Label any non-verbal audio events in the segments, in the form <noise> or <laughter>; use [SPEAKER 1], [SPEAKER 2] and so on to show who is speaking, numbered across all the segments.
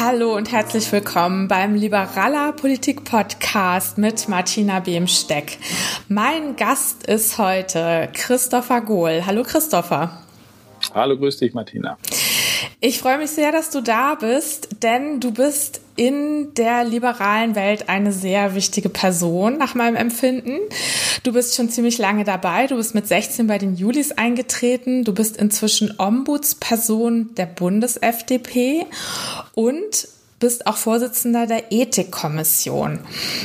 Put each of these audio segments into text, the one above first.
[SPEAKER 1] Hallo und herzlich willkommen beim Liberaler Politik Podcast mit Martina Behmsteck. Mein Gast ist heute Christopher Gohl. Hallo Christopher.
[SPEAKER 2] Hallo, grüß dich Martina.
[SPEAKER 1] Ich freue mich sehr, dass du da bist, denn du bist in der liberalen Welt eine sehr wichtige Person nach meinem Empfinden. Du bist schon ziemlich lange dabei. Du bist mit 16 bei den Julis eingetreten. Du bist inzwischen Ombudsperson der Bundes-FDP und bist auch Vorsitzender der Ethikkommission.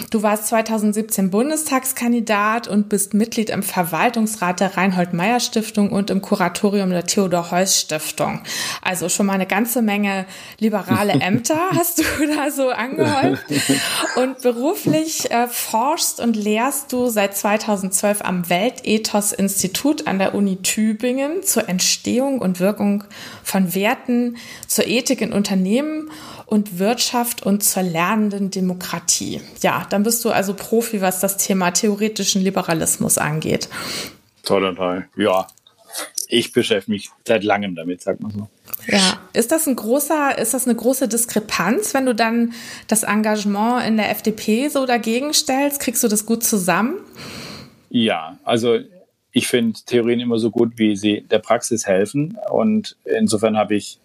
[SPEAKER 1] Du warst 2017 Bundestagskandidat und bist Mitglied im Verwaltungsrat der Reinhold-Meyer-Stiftung und im Kuratorium der Theodor-Heuss-Stiftung. Also schon mal eine ganze Menge liberale <laughs> Ämter hast du <laughs> da so angehäuft. Und beruflich äh, forschst und lehrst du seit 2012 am Weltethos-Institut an der Uni Tübingen zur Entstehung und Wirkung von Werten, zur Ethik in Unternehmen und Wirtschaft und zur lernenden Demokratie. Ja, dann bist du also Profi, was das Thema theoretischen Liberalismus angeht.
[SPEAKER 2] Toll, toll. Ja, ich beschäftige mich seit langem damit, sagt man so.
[SPEAKER 1] Ja, ist das ein großer, ist das eine große Diskrepanz, wenn du dann das Engagement in der FDP so dagegen stellst? Kriegst du das gut zusammen?
[SPEAKER 2] Ja, also ich finde Theorien immer so gut, wie sie der Praxis helfen. Und insofern habe ich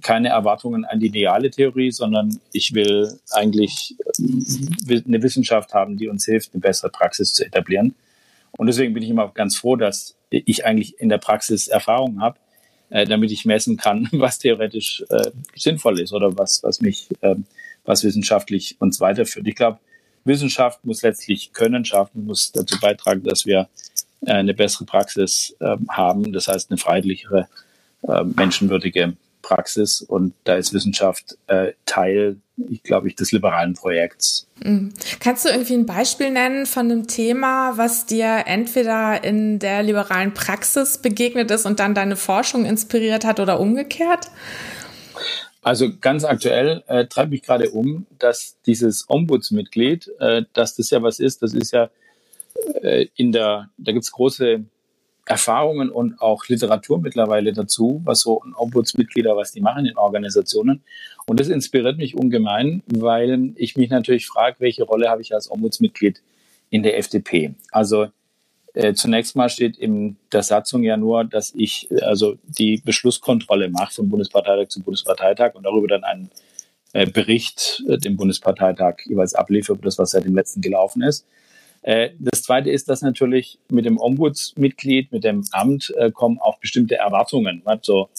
[SPEAKER 2] keine Erwartungen an die ideale Theorie, sondern ich will eigentlich äh, eine Wissenschaft haben, die uns hilft, eine bessere Praxis zu etablieren. Und deswegen bin ich immer ganz froh, dass ich eigentlich in der Praxis Erfahrung habe, äh, damit ich messen kann, <laughs> was theoretisch äh, sinnvoll ist oder was, was mich, äh, was wissenschaftlich uns weiterführt. Ich glaube, Wissenschaft muss letztlich Können schaffen, muss dazu beitragen, dass wir äh, eine bessere Praxis äh, haben. Das heißt, eine freiheitlichere, äh, menschenwürdige Praxis und da ist Wissenschaft äh, Teil, ich glaube ich, des liberalen Projekts.
[SPEAKER 1] Mhm. Kannst du irgendwie ein Beispiel nennen von einem Thema, was dir entweder in der liberalen Praxis begegnet ist und dann deine Forschung inspiriert hat oder umgekehrt?
[SPEAKER 2] Also ganz aktuell äh, treibt mich gerade um, dass dieses Ombudsmitglied, äh, dass das ja was ist, das ist ja äh, in der, da gibt es große Erfahrungen und auch Literatur mittlerweile dazu, was so Ombudsmitglieder, was die machen in Organisationen. Und das inspiriert mich ungemein, weil ich mich natürlich frage, welche Rolle habe ich als Ombudsmitglied in der FDP? Also äh, zunächst mal steht in der Satzung ja nur, dass ich also die Beschlusskontrolle mache vom Bundesparteitag zum Bundesparteitag und darüber dann einen äh, Bericht äh, dem Bundesparteitag jeweils abliefere über das, was seit dem letzten gelaufen ist. Äh, das Zweite ist, dass natürlich mit dem Ombudsmitglied, mit dem Amt äh, kommen auch bestimmte Erwartungen, so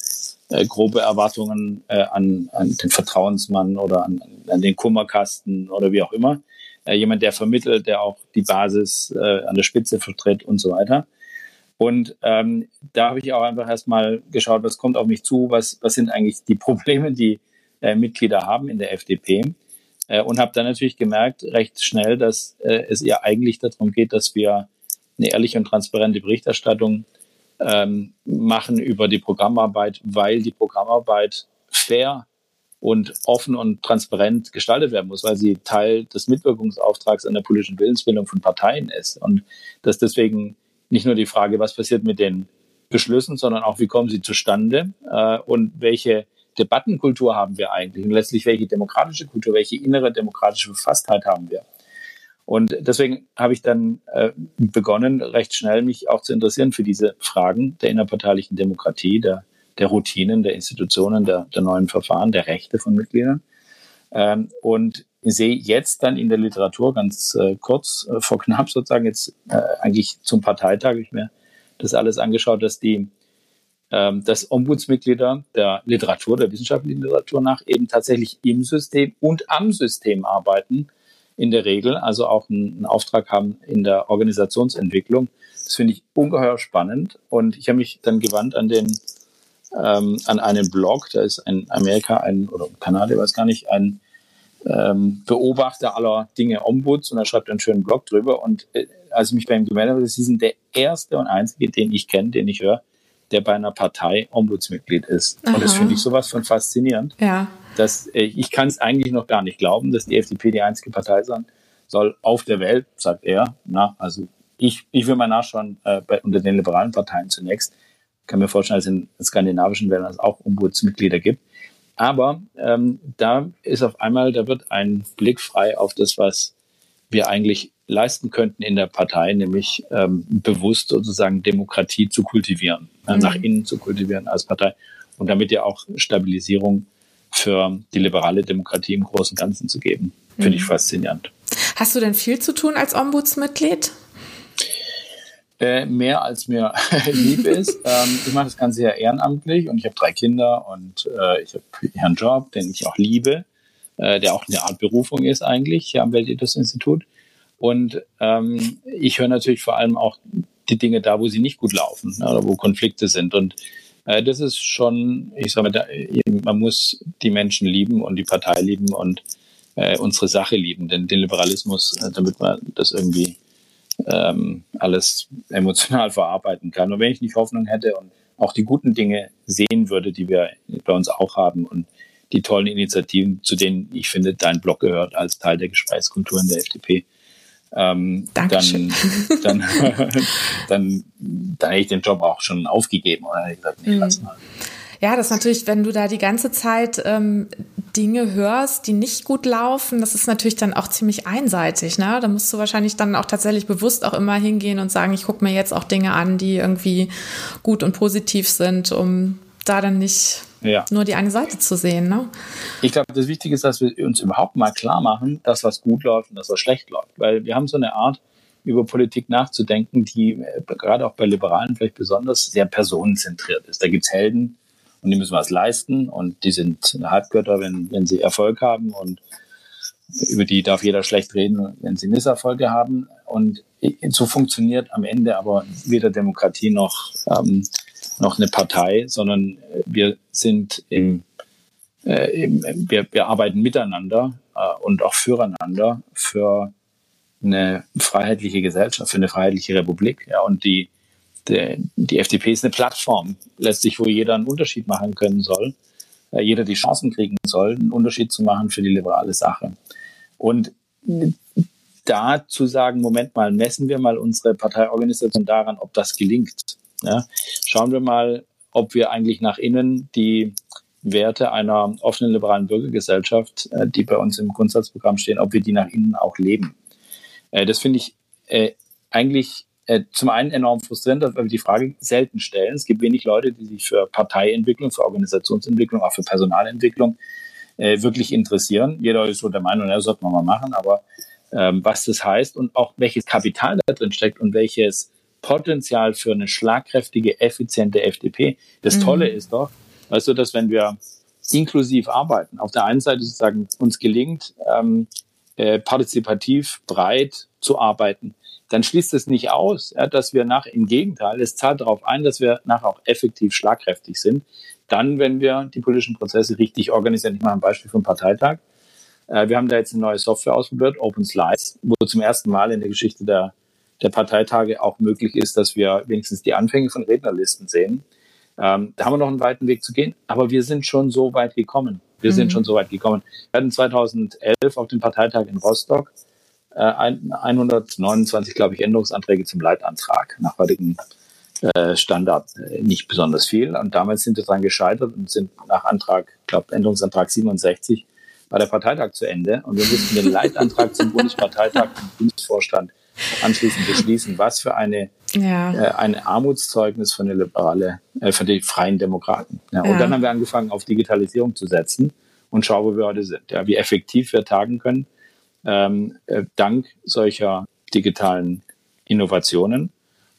[SPEAKER 2] äh, grobe Erwartungen an, an den Vertrauensmann oder an, an den Kummerkasten oder wie auch immer. Jemand, der vermittelt, der auch die Basis an der Spitze vertritt und so weiter. Und ähm, da habe ich auch einfach erstmal geschaut, was kommt auf mich zu, was, was sind eigentlich die Probleme, die äh, Mitglieder haben in der FDP. Äh, und habe dann natürlich gemerkt, recht schnell, dass äh, es ja eigentlich darum geht, dass wir eine ehrliche und transparente Berichterstattung ähm, machen über die Programmarbeit, weil die Programmarbeit fair und offen und transparent gestaltet werden muss, weil sie Teil des Mitwirkungsauftrags an der politischen Willensbildung von Parteien ist. Und dass deswegen nicht nur die Frage, was passiert mit den Beschlüssen, sondern auch, wie kommen sie zustande äh, und welche Debattenkultur haben wir eigentlich und letztlich welche demokratische Kultur, welche innere demokratische Verfasstheit haben wir. Und deswegen habe ich dann äh, begonnen, recht schnell mich auch zu interessieren für diese Fragen der innerparteilichen Demokratie, der, der Routinen, der Institutionen, der, der neuen Verfahren, der Rechte von Mitgliedern. Ähm, und sehe jetzt dann in der Literatur ganz äh, kurz äh, vor knapp sozusagen jetzt äh, eigentlich zum Parteitag, habe ich mir das alles angeschaut, dass die ähm, dass Ombudsmitglieder der Literatur, der wissenschaftlichen Literatur nach eben tatsächlich im System und am System arbeiten, in der Regel, also auch einen, einen Auftrag haben in der Organisationsentwicklung. Das finde ich ungeheuer spannend. Und ich habe mich dann gewandt an den ähm, an einen Blog, da ist ein Amerika, ein oder Kanadier, weiß gar nicht, ein ähm, Beobachter aller Dinge Ombuds. Und er schreibt einen schönen Blog drüber. Und äh, als ich mich bei ihm gemeldet habe, Sie sind der erste und einzige, den ich kenne, den ich höre, der bei einer Partei Ombudsmitglied ist. Aha. Und das finde ich sowas von faszinierend.
[SPEAKER 1] Ja.
[SPEAKER 2] Dass, äh, ich kann es eigentlich noch gar nicht glauben, dass die FDP die einzige Partei sein soll auf der Welt, sagt er. Na, also ich, ich will mal nachschauen äh, bei, unter den liberalen Parteien zunächst. Ich kann mir vorstellen, dass in skandinavischen Ländern es auch Ombudsmitglieder gibt. Aber ähm, da ist auf einmal, da wird ein Blick frei auf das, was wir eigentlich leisten könnten in der Partei, nämlich ähm, bewusst sozusagen Demokratie zu kultivieren, äh, mhm. nach innen zu kultivieren als Partei und damit ja auch Stabilisierung für die liberale Demokratie im Großen und Ganzen zu geben. Finde ich mhm. faszinierend.
[SPEAKER 1] Hast du denn viel zu tun als Ombudsmitglied?
[SPEAKER 2] Äh, mehr als mir <laughs> lieb ist. <laughs> Ähm, ich mache das Ganze ja ehrenamtlich und ich habe drei Kinder und äh, ich habe einen Job, den ich auch liebe, äh, der auch eine Art Berufung ist eigentlich hier am Weltethos-Institut. Und ähm, ich höre natürlich vor allem auch die Dinge da, wo sie nicht gut laufen ne, oder wo Konflikte sind. Und äh, das ist schon, ich sage mal, da, man muss die Menschen lieben und die Partei lieben und äh, unsere Sache lieben, denn den Liberalismus, äh, damit man das irgendwie ähm, alles emotional <laughs> verarbeiten kann. Und wenn ich nicht Hoffnung hätte und auch die guten Dinge sehen würde, die wir bei uns auch haben und die tollen Initiativen, zu denen ich finde, dein Blog gehört als Teil der Gesprächskultur in der FDP, ähm, dann, dann, <laughs> dann, dann hätte ich den Job auch schon aufgegeben oder hätte gesagt, nee, mhm. lass mal.
[SPEAKER 1] Ja, das ist natürlich, wenn du da die ganze Zeit ähm, Dinge hörst, die nicht gut laufen, das ist natürlich dann auch ziemlich einseitig. Ne? Da musst du wahrscheinlich dann auch tatsächlich bewusst auch immer hingehen und sagen, ich gucke mir jetzt auch Dinge an, die irgendwie gut und positiv sind, um da dann nicht ja. nur die eine Seite zu sehen. Ne?
[SPEAKER 2] Ich glaube, das Wichtige ist, dass wir uns überhaupt mal klar machen, dass was gut läuft und dass was schlecht läuft. Weil wir haben so eine Art, über Politik nachzudenken, die äh, gerade auch bei Liberalen vielleicht besonders sehr personenzentriert ist. Da gibt's Helden, und die müssen was leisten und die sind Halbgötter, wenn, wenn sie Erfolg haben und über die darf jeder schlecht reden, wenn sie Misserfolge haben. Und so funktioniert am Ende aber weder Demokratie noch, ähm, noch eine Partei, sondern wir sind im, äh, im wir, wir arbeiten miteinander äh, und auch füreinander für eine freiheitliche Gesellschaft, für eine freiheitliche Republik. Ja, und die, die FDP ist eine Plattform, letztlich, wo jeder einen Unterschied machen können soll, äh, jeder die Chancen kriegen soll, einen Unterschied zu machen für die liberale Sache. Und da zu sagen, Moment mal, messen wir mal unsere Parteiorganisation daran, ob das gelingt. Ja? Schauen wir mal, ob wir eigentlich nach innen die Werte einer offenen liberalen Bürgergesellschaft, äh, die bei uns im Grundsatzprogramm stehen, ob wir die nach innen auch leben. Äh, das finde ich eigentlich äh, zum einen enorm frustrierend, weil wir die Frage selten stellen. Es gibt wenig Leute, die sich für Parteientwicklung, für Organisationsentwicklung, auch für Personalentwicklung wirklich interessieren. Jeder ist so der Meinung, ja, sollte man mal machen, aber ähm, was das heißt und auch welches Kapital da drin steckt und welches Potenzial für eine schlagkräftige, effiziente FDP. Das mhm. Tolle ist doch, weißt du, dass wenn wir inklusiv arbeiten, auf der einen Seite sozusagen uns gelingt, ähm, äh, partizipativ breit zu arbeiten, dann schließt es nicht aus, ja, dass wir nach, im Gegenteil, es zahlt darauf ein, dass wir nachher auch effektiv schlagkräftig sind. Dann, wenn wir die politischen Prozesse richtig organisieren. Ich mache ein Beispiel vom Parteitag. Äh, wir haben da jetzt eine neue Software ausprobiert, Open Slides, wo zum ersten Mal in der Geschichte der, der Parteitage auch möglich ist, dass wir wenigstens die Anfänge von Rednerlisten sehen. Ähm, da haben wir noch einen weiten Weg zu gehen, aber wir sind schon so weit gekommen. Wir mhm. sind schon so weit gekommen. Wir hatten 2011 auf dem Parteitag in Rostock 129, äh, glaube ich, Änderungsanträge zum Leitantrag nach heutigem äh, Standard äh, nicht besonders viel. Und damals sind wir daran gescheitert und sind nach Antrag, glaube Änderungsantrag 67 war der Parteitag zu Ende und wir mussten den <laughs> Leitantrag zum Bundesparteitag im Bundesvorstand anschließend beschließen. Was für eine ja. äh, ein Armutszeugnis für eine liberale, äh, für die freien Demokraten. Ja, ja. Und dann haben wir angefangen, auf Digitalisierung zu setzen und schau, wo wir heute sind. Ja, wie effektiv wir tagen können ähm, äh, dank solcher digitalen Innovationen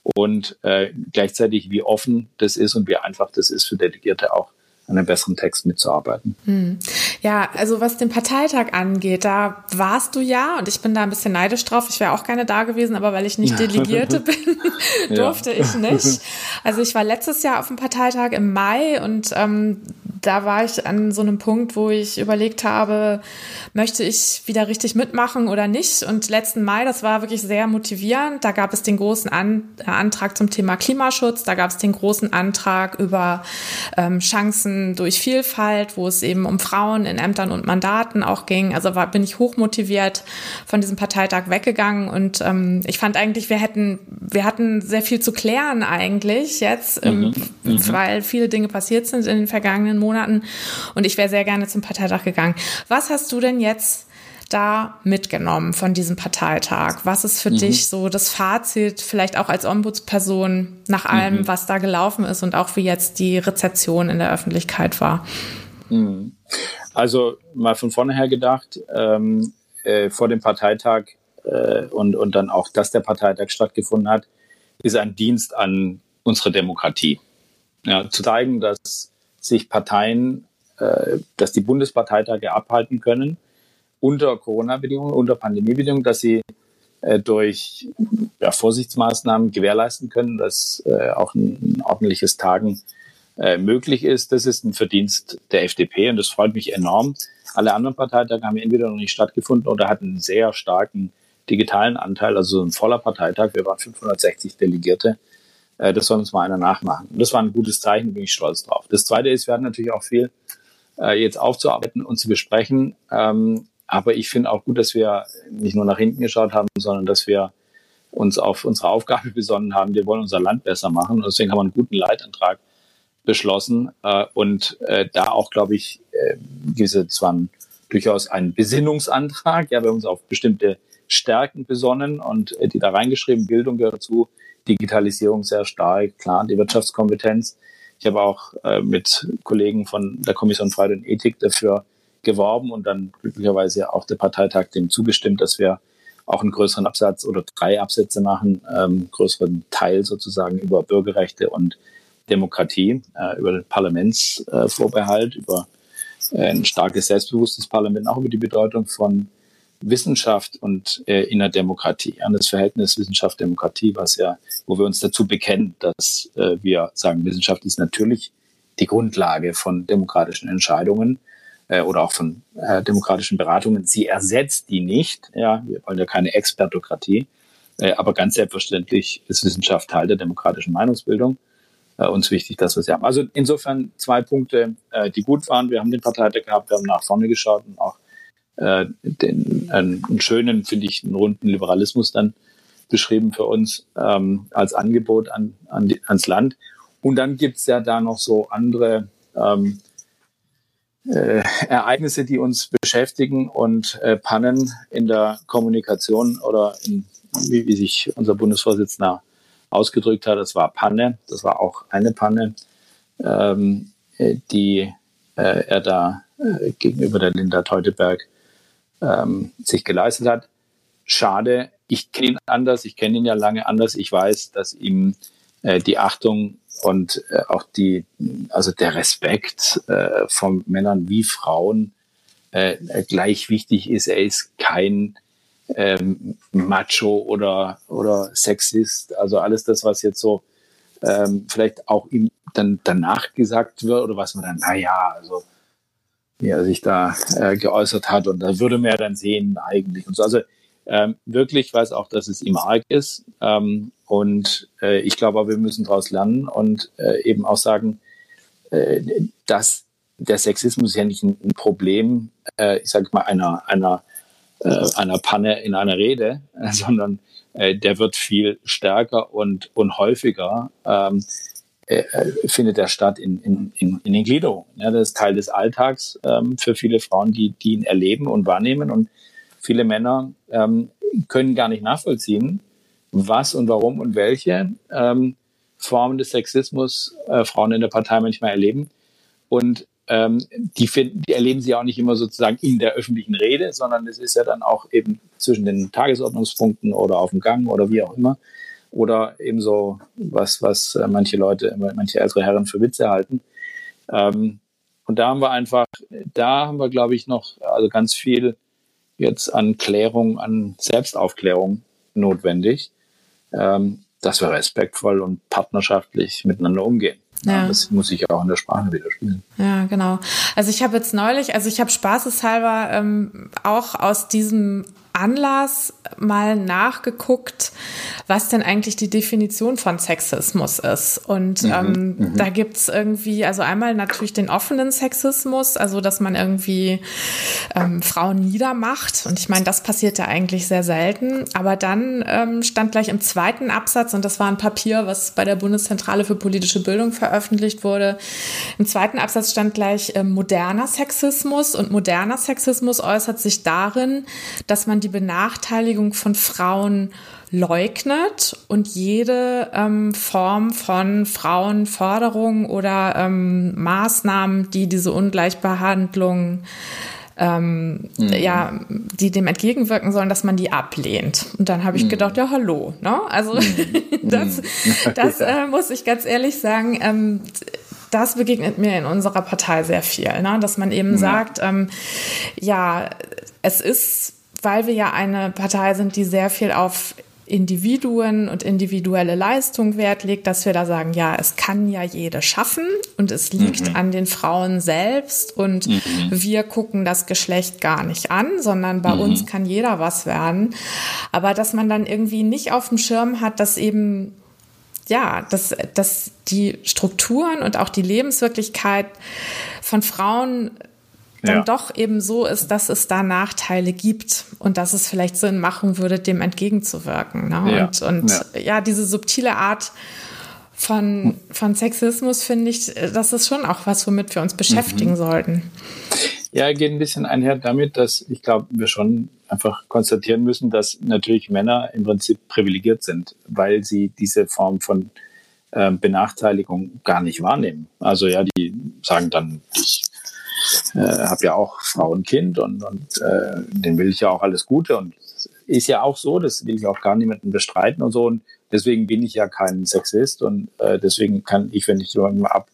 [SPEAKER 2] und äh, gleichzeitig wie offen das ist und wie einfach das ist für Delegierte auch an einem besseren Text mitzuarbeiten.
[SPEAKER 1] Hm. Ja, also was den Parteitag angeht, da warst du ja und ich bin da ein bisschen neidisch drauf. Ich wäre auch gerne da gewesen, aber weil ich nicht Delegierte <laughs> bin, <laughs> durfte ich nicht. <laughs> Also ich war letztes Jahr auf dem Parteitag im Mai und ähm, da war ich an so einem Punkt, wo ich überlegt habe, möchte ich wieder richtig mitmachen oder nicht. Und letzten Mai, das war wirklich sehr motivierend. Da gab es den großen An äh, Antrag zum Thema Klimaschutz, da gab es den großen Antrag über ähm, Chancen durch Vielfalt, wo es eben um Frauen in Ämtern und Mandaten auch ging. Also war, bin ich hochmotiviert von diesem Parteitag weggegangen und ähm, ich fand eigentlich, wir hätten, wir hatten sehr viel zu klären eigentlich jetzt, ähm, mhm. Mhm. weil viele Dinge passiert sind in den vergangenen Monaten und ich wäre sehr gerne zum Parteitag gegangen. Was hast du denn jetzt da mitgenommen von diesem Parteitag? Was ist für mhm. dich so das Fazit, vielleicht auch als Ombudsperson nach allem, mhm. was da gelaufen ist und auch wie jetzt die Rezeption in der Öffentlichkeit war?
[SPEAKER 2] Mhm. Also mal von vorne her gedacht, ähm, äh, vor dem Parteitag äh, und, und dann auch, dass der Parteitag stattgefunden hat, ist ein Dienst an unsere Demokratie. Ja, zu zeigen, dass sich Parteien, äh, dass die Bundesparteitage abhalten können, unter Corona-Bedingungen, unter Pandemie-Bedingungen, dass sie äh, durch ja, Vorsichtsmaßnahmen gewährleisten können, dass äh, auch ein, ordentliches Tagen äh, möglich ist. Das ist ein Verdienst der FDP und das freut mich enorm. Alle anderen Parteitage haben entweder noch nicht stattgefunden oder hatten einen sehr starken digitalen Anteil, also ein voller Parteitag. Wir waren 560 Delegierte. Äh, das soll uns mal einer nachmachen. Und das war ein gutes Zeichen, bin ich stolz drauf. Das Zweite ist, wir hatten natürlich auch viel äh, jetzt aufzuarbeiten und zu besprechen. Ähm, aber ich finde auch gut, dass wir nicht nur nach hinten geschaut haben, sondern dass wir uns auf unsere Aufgabe <laughs> besonnen haben. Wir wollen unser Land besser machen. Und deswegen haben wir einen guten Leitantrag beschlossen. Äh, und äh, da auch, glaube ich, äh, diese zwar durchaus ein Besinnungsantrag. Ja, wir haben uns auf bestimmte Stärken besonnen und äh, die da reingeschrieben. Bildung gehört dazu, Digitalisierung sehr stark, klar, die Wirtschaftskompetenz. Ich habe auch mit Kollegen von der Kommission Freiheit und Ethik dafür geworben und dann glücklicherweise auch der Parteitag dem zugestimmt, dass wir auch einen größeren Absatz oder drei Absätze machen, ähm, größeren Teil sozusagen über Bürgerrechte und Demokratie, äh, über den Parlamentsvorbehalt, äh, über äh, ein starkes, selbstbewusstes Parlament, auch über die Bedeutung von Wissenschaft und äh, in der Demokratie, an das Verhältnis Wissenschaft-Demokratie, was ja, wo wir uns dazu bekennen, dass äh, wir sagen, Wissenschaft ist natürlich die Grundlage von demokratischen Entscheidungen äh, oder auch von äh, demokratischen Beratungen. Sie ersetzt die nicht. Ja, wir wollen ja keine Expertokratie. Äh, aber ganz selbstverständlich ist Wissenschaft Teil der demokratischen Meinungsbildung. Äh, uns wichtig, dass wir sie haben. Also insofern zwei Punkte, äh, die gut waren. Wir haben den Parteitag gehabt, wir haben nach vorne geschaut und auch äh, den, einen, schönen, finde ich, einen runden Liberalismus dann beschrieben für uns ähm, als Angebot an, an die, ans Land. Und dann gibt's ja da noch so andere ähm, äh, Ereignisse, die uns beschäftigen und äh, Pannen in der Kommunikation oder in, wie, wie sich unser Bundesvorsitzender ausgedrückt hat, das war Panne, das war auch eine Panne, ähm, äh, die äh, er da äh, gegenüber der Linda Teuteberg ähm, sich geleistet hat. Schade, ich kenne ihn anders, ich kenne ihn ja lange anders, ich weiß, dass ihm äh, die Achtung und äh, auch die, also der Respekt äh, von Männern wie Frauen äh, gleich wichtig ist. Er ist kein ähm, Macho oder, oder Sexist. Also alles das, was jetzt so ähm, vielleicht auch ihm dann danach gesagt wird oder was man dann, naja, also wie er sich da äh, geäußert hat und da würde man ja dann sehen eigentlich und so. Also ähm, wirklich weiß auch, dass es ihm arg ist ähm, und äh, ich glaube wir müssen daraus lernen und äh, eben auch sagen, äh, dass der Sexismus ja nicht ein, ein Problem, äh, ich sage mal, einer, einer, äh, einer Panne in einer Rede, <laughs> sondern äh, der wird viel stärker und, und häufiger. Ähm, äh, findet er statt in, in, in, in den Gliederungen. Ja, das ist Teil des Alltags ähm, für viele Frauen, die, die ihn erleben und wahrnehmen. Und viele Männer ähm, können gar nicht nachvollziehen, was und warum und welche ähm, Formen des Sexismus äh, Frauen in der Partei manchmal erleben. Und ähm, die, finden, die erleben sie auch nicht immer sozusagen in der öffentlichen Rede, sondern es ist ja dann auch eben zwischen den Tagesordnungspunkten oder auf dem Gang oder wie auch immer. Oder eben so was, was äh, manche Leute, manche ältere Herren für Witze halten. Ähm, und da haben wir einfach, da haben wir, glaube ich, noch also ganz viel jetzt an Klärung, an Selbstaufklärung notwendig ähm, dass wir respektvoll und partnerschaftlich miteinander umgehen. Ja. Das muss ich auch in der Sprache widerspiegeln.
[SPEAKER 1] Ja, genau. Also ich habe jetzt neulich, also ich habe spaßeshalber ähm, auch aus diesem Anlass mal nachgeguckt, was denn eigentlich die Definition von Sexismus ist. Und mhm, ähm, mhm. da gibt's irgendwie, also einmal natürlich den offenen Sexismus, also dass man irgendwie ähm, Frauen niedermacht. Und ich meine, das passiert ja eigentlich sehr selten. Aber dann ähm, stand gleich im zweiten Absatz, und das war ein Papier, was bei der Bundeszentrale für politische Bildung veröffentlicht wurde, im zweiten Absatz stand gleich äh, moderner Sexismus. Und moderner Sexismus äußert sich darin, dass man die Benachteiligung von Frauen leugnet und jede ähm, Form von Frauenforderung oder ähm, Maßnahmen, die diese Ungleichbehandlung ähm, mhm. ja, die dem entgegenwirken sollen, dass man die ablehnt. Und dann habe ich mhm. gedacht, ja, hallo, ne? Also mhm. <laughs> das, mhm. <laughs> das äh, muss ich ganz ehrlich sagen, ähm, das begegnet mir in unserer Partei sehr viel, ne? dass man eben sagt, ähm, ja, es ist weil wir ja eine Partei sind, die sehr viel auf Individuen und individuelle Leistung Wert legt, dass wir da sagen, ja, es kann ja jede schaffen und es liegt mhm. an den Frauen selbst und mhm. wir gucken das Geschlecht gar nicht an, sondern bei mhm. uns kann jeder was werden. Aber dass man dann irgendwie nicht auf dem Schirm hat, dass eben ja, dass, dass die Strukturen und auch die Lebenswirklichkeit von Frauen dann ja. doch eben so ist, dass es da Nachteile gibt und dass es vielleicht Sinn machen würde, dem entgegenzuwirken. Ne? Ja. Und, und ja. ja. diese subtile Art von, von Sexismus finde ich, das ist schon auch was, womit wir uns beschäftigen mhm. sollten.
[SPEAKER 2] Ja, geht ein bisschen einher damit, dass ich glaube, wir schon einfach konstatieren müssen, dass natürlich Männer im Prinzip privilegiert sind, weil sie diese Form von äh, Benachteiligung gar nicht wahrnehmen. Also ja, die sagen dann, ich äh, habe ja auch Frau und Kind und, und äh, den will ich ja auch alles Gute und ist ja auch so, das will ich auch gar niemanden bestreiten und so und deswegen bin ich ja kein Sexist und äh, deswegen kann ich, wenn ich mal ab,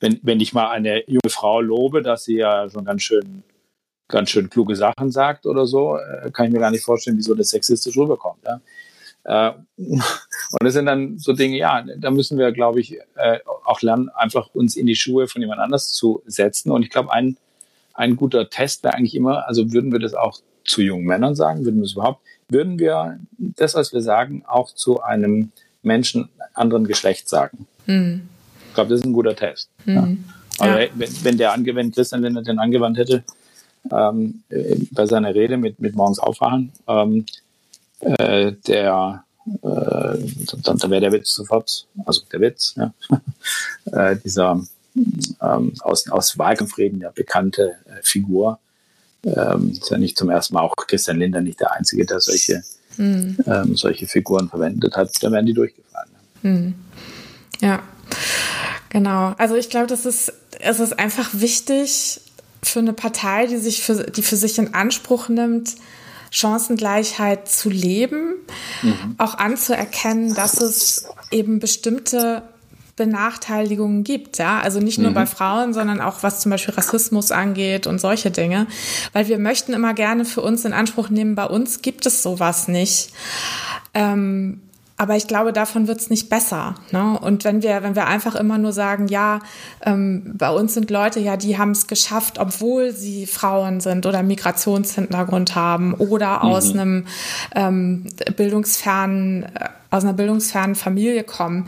[SPEAKER 2] wenn, wenn ich mal eine junge Frau lobe, dass sie ja schon ganz schön ganz schön kluge Sachen sagt oder so, äh, kann ich mir gar nicht vorstellen, wieso das sexistisch rüberkommt. Ja? Äh, <laughs> und das sind dann so Dinge, ja, da müssen wir, glaube ich, äh, auch lernen, einfach uns in die Schuhe von jemand anders zu setzen. Und ich glaube, ein, ein guter Test wäre eigentlich immer, also würden wir das auch zu jungen Männern sagen, würden wir es überhaupt, würden wir das, was wir sagen, auch zu einem Menschen anderen Geschlechts sagen. Mhm. Ich glaube, das ist ein guter Test. Mhm. Ja. Ja. wenn, wenn der angewendet, Christian, wenn er den angewandt hätte, ähm, äh, bei seiner Rede mit, mit morgens aufwachen, ähm, äh, der äh, dann, dann wäre der Witz sofort, also der Witz, ja, <laughs> äh, dieser ähm, aus, aus Wahlkampfreden ja bekannte äh, Figur. Ähm, ist ja nicht zum ersten Mal auch Christian Linder nicht der Einzige, der solche, mhm. ähm, solche Figuren verwendet hat. Dann werden die durchgefallen.
[SPEAKER 1] Mhm. Ja, genau. Also ich glaube, das ist, es ist einfach wichtig für eine Partei, die sich für, die für sich in Anspruch nimmt, Chancengleichheit zu leben, mhm. auch anzuerkennen, dass es eben bestimmte Benachteiligungen gibt, ja, also nicht nur mhm. bei Frauen, sondern auch was zum Beispiel Rassismus angeht und solche Dinge, weil wir möchten immer gerne für uns in Anspruch nehmen, bei uns gibt es sowas nicht. Ähm, aber ich glaube, davon wird es nicht besser. Ne? Und wenn wir, wenn wir einfach immer nur sagen, ja, ähm, bei uns sind Leute, ja, die haben es geschafft, obwohl sie Frauen sind oder Migrationshintergrund haben oder mhm. aus einem ähm, bildungsfernen, äh, aus einer bildungsfernen Familie kommen.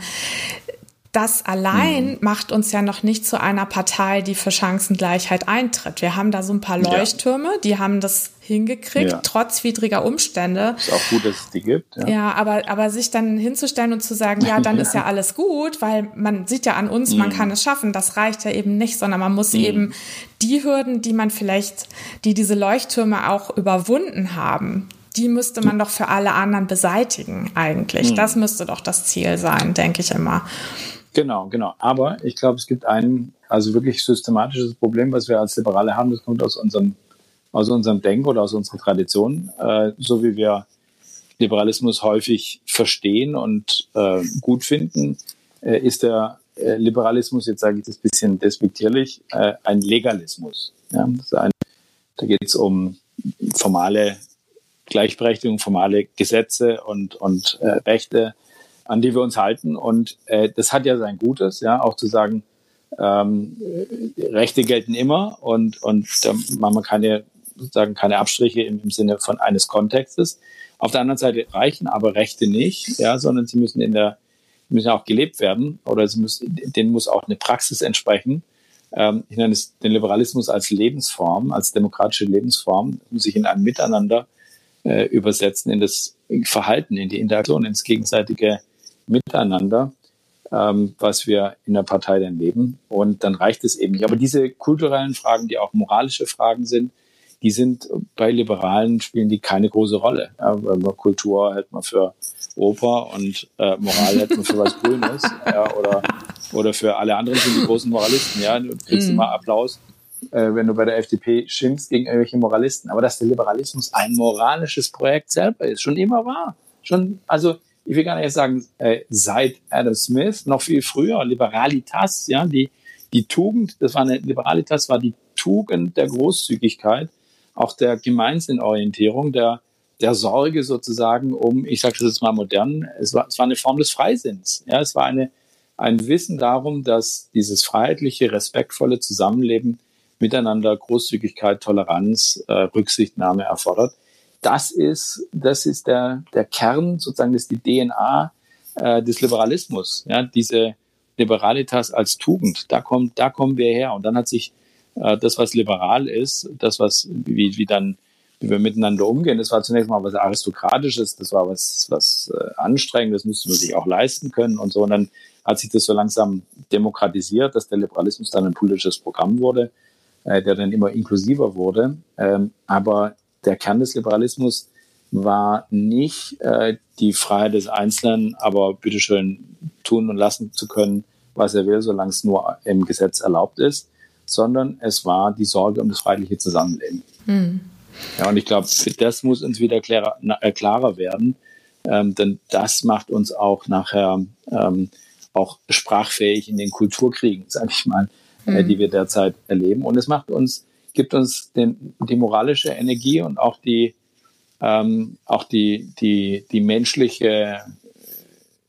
[SPEAKER 1] Das allein mhm. macht uns ja noch nicht zu einer Partei, die für Chancengleichheit eintritt. Wir haben da so ein paar Leuchttürme, ja. die haben das hingekriegt, ja. trotz widriger Umstände.
[SPEAKER 2] Ist auch gut, dass es die gibt.
[SPEAKER 1] Ja. ja, aber, aber sich dann hinzustellen und zu sagen, ja, dann <laughs> ist ja alles gut, weil man sieht ja an uns, man mhm. kann es schaffen, das reicht ja eben nicht, sondern man muss mhm. eben die Hürden, die man vielleicht, die diese Leuchttürme auch überwunden haben, die müsste man doch für alle anderen beseitigen eigentlich. Mhm. Das müsste doch das Ziel sein, denke ich immer.
[SPEAKER 2] Genau, genau. Aber ich glaube, es gibt ein also wirklich systematisches Problem, was wir als Liberale haben. Das kommt aus unserem aus unserem Denk- oder aus unserer Tradition, äh, so wie wir Liberalismus häufig verstehen und äh, gut finden, äh, ist der äh, Liberalismus, jetzt sage ich das bisschen despektierlich, äh, ein Legalismus. Ja? Ein, da geht es um formale Gleichberechtigung, formale Gesetze und, und äh, Rechte, an die wir uns halten. Und äh, das hat ja sein Gutes, ja, auch zu sagen, ähm, Rechte gelten immer und, und da machen wir keine sozusagen keine Abstriche im, im Sinne von eines Kontextes. Auf der anderen Seite reichen aber Rechte nicht, ja, sondern sie müssen in der müssen auch gelebt werden oder sie müssen, denen muss auch eine Praxis entsprechen. Ähm, ich nenne es den Liberalismus als Lebensform, als demokratische Lebensform, muss sich in ein Miteinander äh, übersetzen, in das Verhalten, in die Interaktion, ins gegenseitige Miteinander, ähm, was wir in der Partei dann leben. Und dann reicht es eben nicht. Aber diese kulturellen Fragen, die auch moralische Fragen sind, die sind bei Liberalen spielen die keine große Rolle. Ja, weil man Kultur hält man für Oper und äh, Moral hält man für was Grünes. <laughs> ja, oder, oder für alle anderen sind die großen Moralisten. Ja, du kriegst mm. immer Applaus, äh, wenn du bei der FDP schimpfst gegen irgendwelche Moralisten. Aber dass der Liberalismus ein moralisches Projekt selber ist, schon immer war. Schon, also ich will gar nicht sagen, äh, seit Adam Smith, noch viel früher, Liberalitas, ja, die, die Tugend, das war eine Liberalitas, war die Tugend der Großzügigkeit, auch der Gemeinsinnorientierung, der, der Sorge sozusagen um, ich sage das jetzt mal modern, es war, es war eine Form des Freisinns. Ja, es war eine, ein Wissen darum, dass dieses freiheitliche, respektvolle Zusammenleben miteinander Großzügigkeit, Toleranz, äh, Rücksichtnahme erfordert. Das ist, das ist der, der Kern, sozusagen, das ist die DNA äh, des Liberalismus. Ja, diese Liberalitas als Tugend, da kommt, da kommen wir her. Und dann hat sich äh, das, was liberal ist, das, was, wie, wie dann, wie wir miteinander umgehen, das war zunächst mal was Aristokratisches, das war was, was äh, Anstrengendes, musste man sich auch leisten können und so. Und dann hat sich das so langsam demokratisiert, dass der Liberalismus dann ein politisches Programm wurde, äh, der dann immer inklusiver wurde. Ähm, aber der Kern des Liberalismus war nicht äh, die Freiheit des Einzelnen, aber bitteschön tun und lassen zu können, was er will, solange es nur im Gesetz erlaubt ist, sondern es war die Sorge um das freiheitliche Zusammenleben. Mhm. Ja, und ich glaube, das muss uns wieder klarer, äh, klarer werden, ähm, denn das macht uns auch nachher ähm, auch sprachfähig in den Kulturkriegen, sage ich mal, mhm. äh, hm. die wir derzeit erleben. Und es macht uns, gibt uns den, die moralische Energie und auch die, ähm, auch die, die, die menschliche,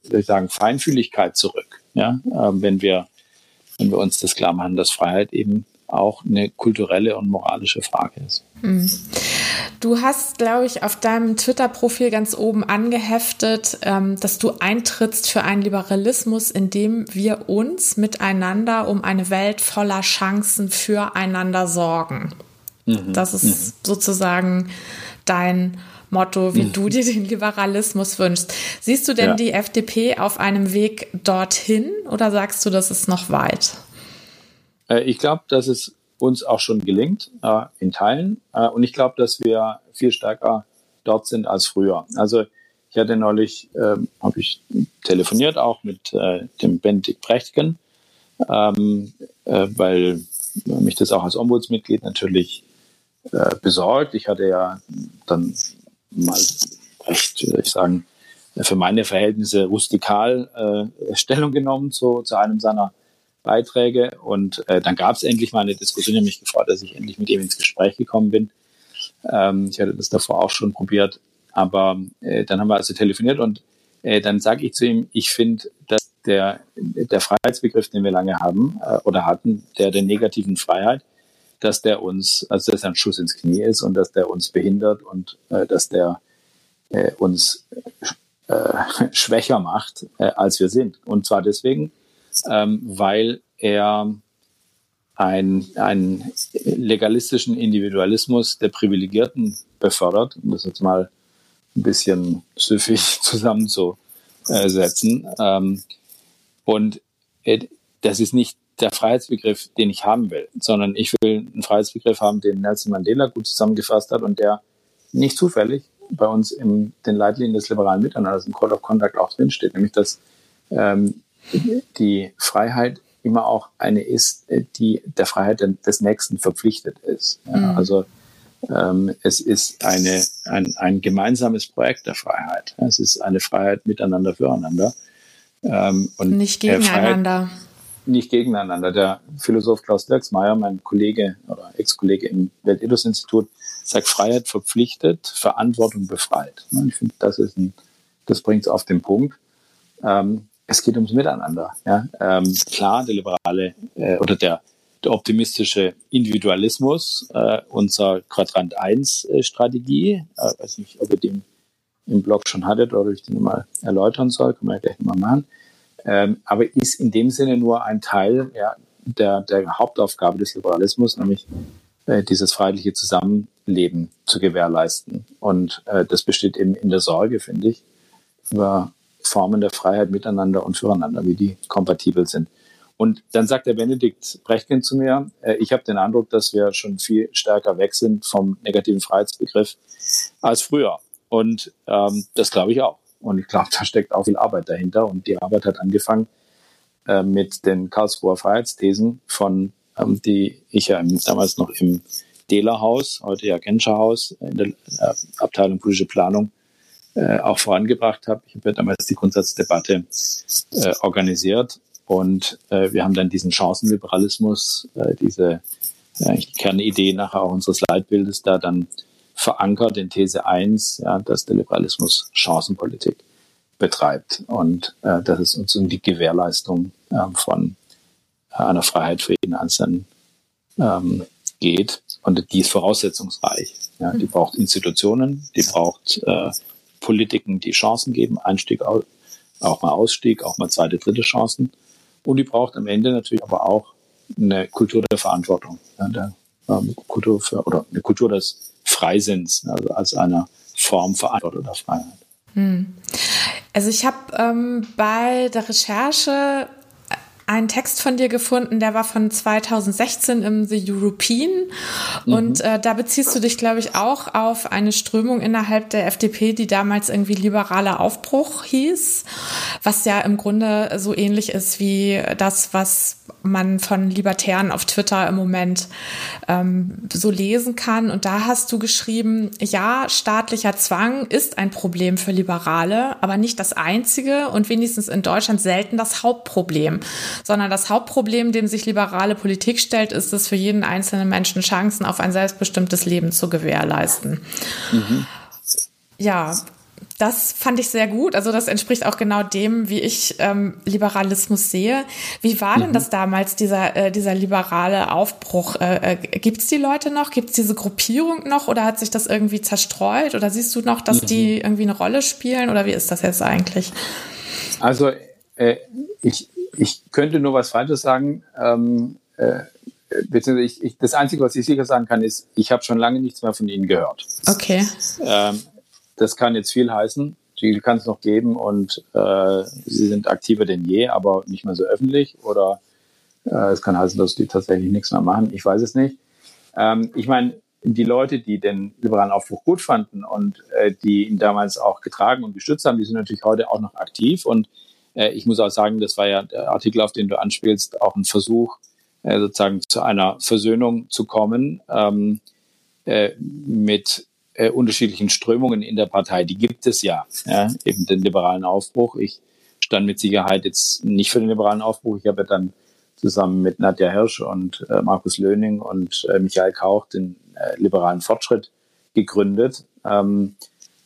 [SPEAKER 2] soll ich sagen, Feinfühligkeit zurück. Ja, äh, wenn wir wenn wir uns das klar machen, dass Freiheit eben auch eine kulturelle und moralische Frage ist. Hm.
[SPEAKER 1] Du hast, glaube ich, auf deinem Twitter-Profil ganz oben angeheftet, ähm, dass du eintrittst für einen Liberalismus, in dem wir uns miteinander um eine Welt voller Chancen füreinander sorgen. Mhm. Das ist mhm. sozusagen dein Motto, wie mhm. du dir den Liberalismus wünschst. Siehst du denn ja. die FDP auf einem Weg dorthin oder sagst du, das ist noch weit?
[SPEAKER 2] Äh, ich glaube, dass es uns auch schon gelingt äh, in Teilen. Äh, und ich glaube, dass wir viel stärker dort sind als früher. Also ich hatte neulich, äh, habe ich telefoniert auch mit dem Benedikt Brechtgen, ähm, äh, weil mich das auch als Ombudsmitglied natürlich besorgt. Ich hatte ja dann mal recht, soll ich sagen, für meine Verhältnisse rustikal Stellung genommen zu, zu einem seiner Beiträge. Und äh, dann gab es endlich mal eine Diskussion. Ich habe mich gefreut, dass ich endlich mit ihm ins Gespräch gekommen bin. Ähm, ich hatte das davor auch schon probiert. Aber äh, dann haben wir also telefoniert und äh, dann sage ich zu ihm, ich finde, dass der, der Freiheitsbegriff, den wir lange haben äh, oder hatten, der der negativen Freiheit, dass der uns, also dass er ein Schuss ins Knie ist und dass der uns behindert und äh, dass der äh, uns äh, <laughs> schwächer macht, äh, als wir sind. Und zwar deswegen, ähm, weil er einen legalistischen Individualismus der Privilegierten befördert, um das jetzt mal ein bisschen süffig <laughs> zusammenzusetzen. Ähm, und das ist nicht der Freiheitsbegriff, den ich haben will, sondern ich will einen Freiheitsbegriff haben, den Nelson Mandela gut zusammengefasst hat und der nicht zufällig bei uns in den Leitlinien des liberalen Miteinanders, im Code of Conduct auch drinsteht, nämlich dass ähm, die Freiheit immer auch eine ist, die der Freiheit des Nächsten verpflichtet ist. Ja, mhm. Also ähm, es ist eine, ein, ein gemeinsames Projekt der Freiheit. Es ist eine Freiheit miteinander, füreinander.
[SPEAKER 1] Ähm, und nicht gegeneinander. Freiheit,
[SPEAKER 2] nicht gegeneinander. Der Philosoph Klaus Dirksmeier, mein Kollege oder Ex-Kollege im Weltethos-Institut, sagt, Freiheit verpflichtet, Verantwortung befreit. Ich finde, das ist ein, das bringt es auf den Punkt. Ähm, es geht ums Miteinander. Ja? Ähm, klar, der liberale äh, oder der, der optimistische Individualismus, äh, unser Quadrant 1 äh, Strategie. Äh, weiß nicht, ob ihr den im Blog schon hattet oder ich den mal erläutern soll, kann man ja gleich mal machen. Ähm, aber ist in dem Sinne nur ein Teil ja, der, der Hauptaufgabe des Liberalismus, nämlich äh, dieses freiheitliche Zusammenleben zu gewährleisten. Und äh, das besteht eben in der Sorge, finde ich, über Formen der Freiheit miteinander und füreinander, wie die kompatibel sind. Und dann sagt der Benedikt Brechtgen zu mir, äh, ich habe den Eindruck, dass wir schon viel stärker weg sind vom negativen Freiheitsbegriff als früher. Und ähm, das glaube ich auch. Und ich glaube, da steckt auch viel Arbeit dahinter. Und die Arbeit hat angefangen äh, mit den Karlsruher Freiheitsthesen von, ähm, die ich ja damals noch im Dehlerhaus, heute ja Genscherhaus, in der äh, Abteilung politische Planung äh, auch vorangebracht habe. Ich habe ja damals die Grundsatzdebatte äh, organisiert und äh, wir haben dann diesen Chancenliberalismus, äh, diese äh, Kernidee nachher auch unseres Leitbildes da dann verankert in These 1, ja, dass der Liberalismus Chancenpolitik betreibt und äh, dass es uns um die Gewährleistung äh, von einer Freiheit für jeden Einzelnen ähm, geht. Und die ist voraussetzungsreich. Ja, die braucht Institutionen, die braucht äh, Politiken, die Chancen geben, Einstieg, auch mal Ausstieg, auch mal zweite, dritte Chancen. Und die braucht am Ende natürlich aber auch eine Kultur der Verantwortung, der ähm, Kultur für, oder eine Kultur des Freisinns, also als einer Form verantworteter Freiheit. Hm.
[SPEAKER 1] Also ich habe ähm, bei der Recherche einen Text von dir gefunden, der war von 2016 im The European. Mhm. Und äh, da beziehst du dich, glaube ich, auch auf eine Strömung innerhalb der FDP, die damals irgendwie liberaler Aufbruch hieß, was ja im Grunde so ähnlich ist wie das, was man von Libertären auf Twitter im Moment ähm, so lesen kann. Und da hast du geschrieben, ja, staatlicher Zwang ist ein Problem für Liberale, aber nicht das einzige und wenigstens in Deutschland selten das Hauptproblem, sondern das Hauptproblem, dem sich liberale Politik stellt, ist es für jeden einzelnen Menschen Chancen auf ein selbstbestimmtes Leben zu gewährleisten. Mhm. Ja, das fand ich sehr gut. Also das entspricht auch genau dem, wie ich ähm, Liberalismus sehe. Wie war denn mhm. das damals, dieser, äh, dieser liberale Aufbruch? Äh, äh, Gibt es die Leute noch? Gibt es diese Gruppierung noch? Oder hat sich das irgendwie zerstreut? Oder siehst du noch, dass mhm. die irgendwie eine Rolle spielen? Oder wie ist das jetzt eigentlich?
[SPEAKER 2] Also äh, ich, ich könnte nur was Falsches sagen. Ähm, äh, beziehungsweise ich, ich, das Einzige, was ich sicher sagen kann, ist, ich habe schon lange nichts mehr von Ihnen gehört.
[SPEAKER 1] Okay.
[SPEAKER 2] Ähm, das kann jetzt viel heißen. Die kann es noch geben und äh, sie sind aktiver denn je, aber nicht mehr so öffentlich. Oder äh, es kann heißen, dass die tatsächlich nichts mehr machen. Ich weiß es nicht. Ähm, ich meine, die Leute, die den liberalen Aufbruch gut fanden und äh, die ihn damals auch getragen und gestützt haben, die sind natürlich heute auch noch aktiv. Und äh, ich muss auch sagen, das war ja der Artikel, auf den du anspielst, auch ein Versuch, äh, sozusagen zu einer Versöhnung zu kommen ähm, äh, mit äh, unterschiedlichen Strömungen in der Partei. Die gibt es ja, ja, eben den liberalen Aufbruch. Ich stand mit Sicherheit jetzt nicht für den liberalen Aufbruch. Ich habe dann zusammen mit Nadja Hirsch und äh, Markus Löning und äh, Michael Kauch den äh, liberalen Fortschritt gegründet, ähm,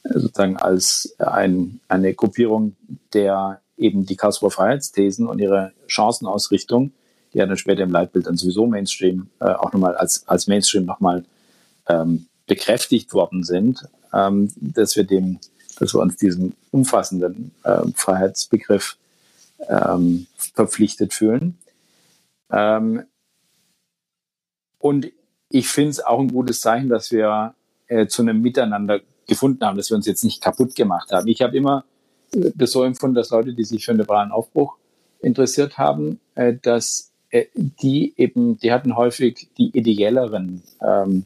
[SPEAKER 2] sozusagen als ein, eine Gruppierung, der eben die Karlsruher Freiheitsthesen und ihre Chancenausrichtung, die ja dann später im Leitbild dann sowieso Mainstream äh, auch nochmal als, als Mainstream nochmal ähm, bekräftigt worden sind, ähm, dass wir dem, dass wir uns diesem umfassenden äh, Freiheitsbegriff ähm, verpflichtet fühlen. Ähm, und ich finde es auch ein gutes Zeichen, dass wir äh, zu einem Miteinander gefunden haben, dass wir uns jetzt nicht kaputt gemacht haben. Ich habe immer das so empfunden, dass Leute, die sich für den liberalen Aufbruch interessiert haben, äh, dass äh, die eben, die hatten häufig die ideelleren ähm,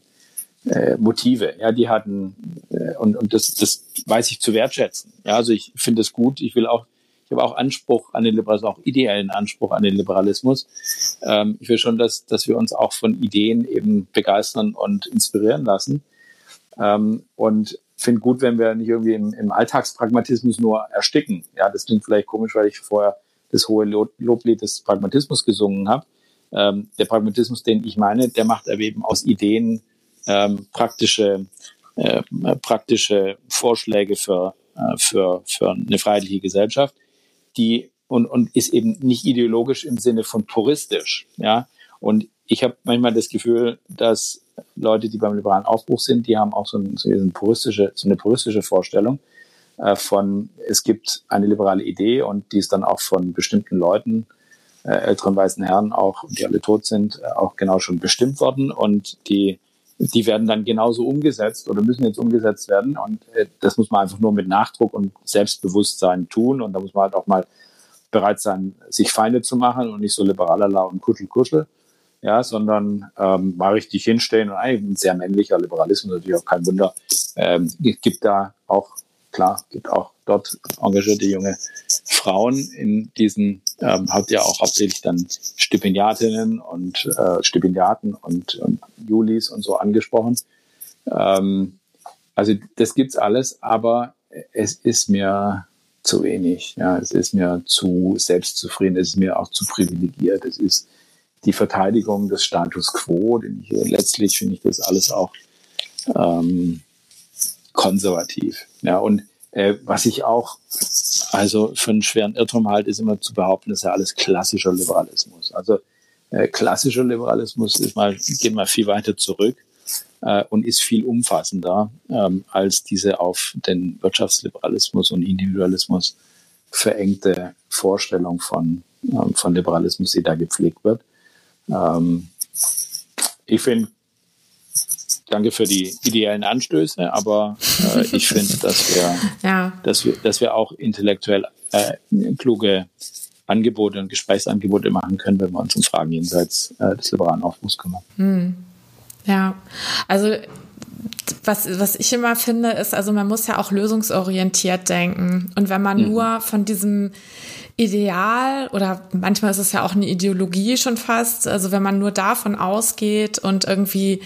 [SPEAKER 2] äh, Motive. Ja, die hatten äh, und, und das, das weiß ich zu wertschätzen. Ja, also ich finde es gut. Ich will auch, ich habe auch Anspruch an den Liberalismus, auch ideellen Anspruch an den Liberalismus. Ähm, ich will schon, dass, dass wir uns auch von Ideen eben begeistern und inspirieren lassen. Ähm, und finde gut, wenn wir nicht irgendwie im, im Alltagspragmatismus nur ersticken. Ja, das klingt vielleicht komisch, weil ich vorher das hohe Loblied des Pragmatismus gesungen habe. Ähm, der Pragmatismus, den ich meine, der macht eben aus Ideen ähm, praktische, äh, praktische Vorschläge für, äh, für, für eine freiheitliche Gesellschaft, die und, und ist eben nicht ideologisch im Sinne von puristisch. Ja? Und ich habe manchmal das Gefühl, dass Leute, die beim liberalen Aufbruch sind, die haben auch so, ein, so, eine, puristische, so eine puristische Vorstellung äh, von, es gibt eine liberale Idee und die ist dann auch von bestimmten Leuten, äh, älteren weißen Herren auch, die alle tot sind, äh, auch genau schon bestimmt worden und die die werden dann genauso umgesetzt oder müssen jetzt umgesetzt werden. Und äh, das muss man einfach nur mit Nachdruck und Selbstbewusstsein tun. Und da muss man halt auch mal bereit sein, sich Feinde zu machen und nicht so liberalala und kuschel-kuschel, ja, sondern ähm, mal richtig hinstehen und eigentlich ein sehr männlicher Liberalismus, natürlich auch kein Wunder, ähm, gibt da auch klar, gibt auch dort engagierte junge Frauen in diesen, ähm, hat ja auch hauptsächlich dann Stipendiatinnen und äh, Stipendiaten und, und Julis und so angesprochen. Ähm, also das gibt's alles, aber es ist mir zu wenig. Ja, es ist mir zu selbstzufrieden, es ist mir auch zu privilegiert. Es ist die Verteidigung des Status quo, denn ich, letztlich finde ich das alles auch ähm, konservativ. Ja, und äh, was ich auch also für einen schweren Irrtum halte, ist immer zu behaupten, das ist ja alles klassischer Liberalismus. Also äh, klassischer Liberalismus ist mal, geht mal viel weiter zurück äh, und ist viel umfassender ähm, als diese auf den Wirtschaftsliberalismus und Individualismus verengte Vorstellung von, ähm, von Liberalismus, die da gepflegt wird. Ähm, ich finde danke für die ideellen Anstöße, aber äh, ich finde, dass wir, <laughs> ja. dass wir, dass wir auch intellektuell äh, kluge Angebote und Gesprächsangebote machen können, wenn wir uns um Fragen jenseits äh, des liberalen Aufbruchs kümmern. Hm.
[SPEAKER 1] Ja, also was, was ich immer finde, ist, also man muss ja auch lösungsorientiert denken. Und wenn man mhm. nur von diesem Ideal oder manchmal ist es ja auch eine Ideologie schon fast. Also wenn man nur davon ausgeht und irgendwie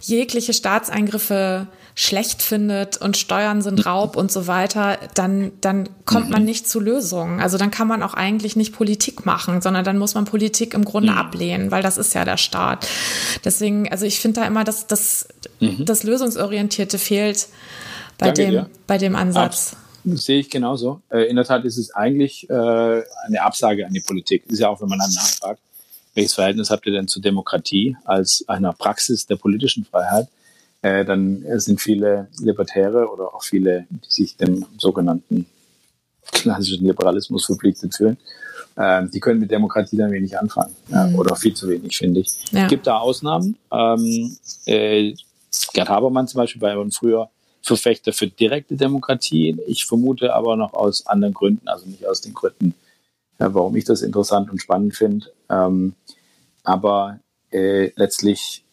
[SPEAKER 1] jegliche Staatseingriffe schlecht findet und Steuern sind Raub und so weiter, dann, dann kommt man nicht zu Lösungen. Also dann kann man auch eigentlich nicht Politik machen, sondern dann muss man Politik im Grunde mhm. ablehnen, weil das ist ja der Staat. Deswegen, also ich finde da immer, dass das, mhm. das Lösungsorientierte fehlt bei Danke dem, dir. bei dem Ansatz.
[SPEAKER 2] Abs sehe ich genauso. Äh, in der Tat ist es eigentlich äh, eine Absage an die Politik. Ist ja auch, wenn man dann nachfragt, welches Verhältnis habt ihr denn zur Demokratie als einer Praxis der politischen Freiheit? Äh, dann sind viele Libertäre oder auch viele, die sich dem sogenannten klassischen Liberalismus verpflichtet fühlen, äh, die können mit Demokratie dann wenig anfangen. Ja, mhm. oder viel zu wenig, finde ich. Ja. Es gibt da Ausnahmen. Ähm, äh, Gerd Habermann zum Beispiel war ja früher Verfechter für direkte Demokratie. Ich vermute aber noch aus anderen Gründen, also nicht aus den Gründen, ja, warum ich das interessant und spannend finde. Ähm, aber äh, letztlich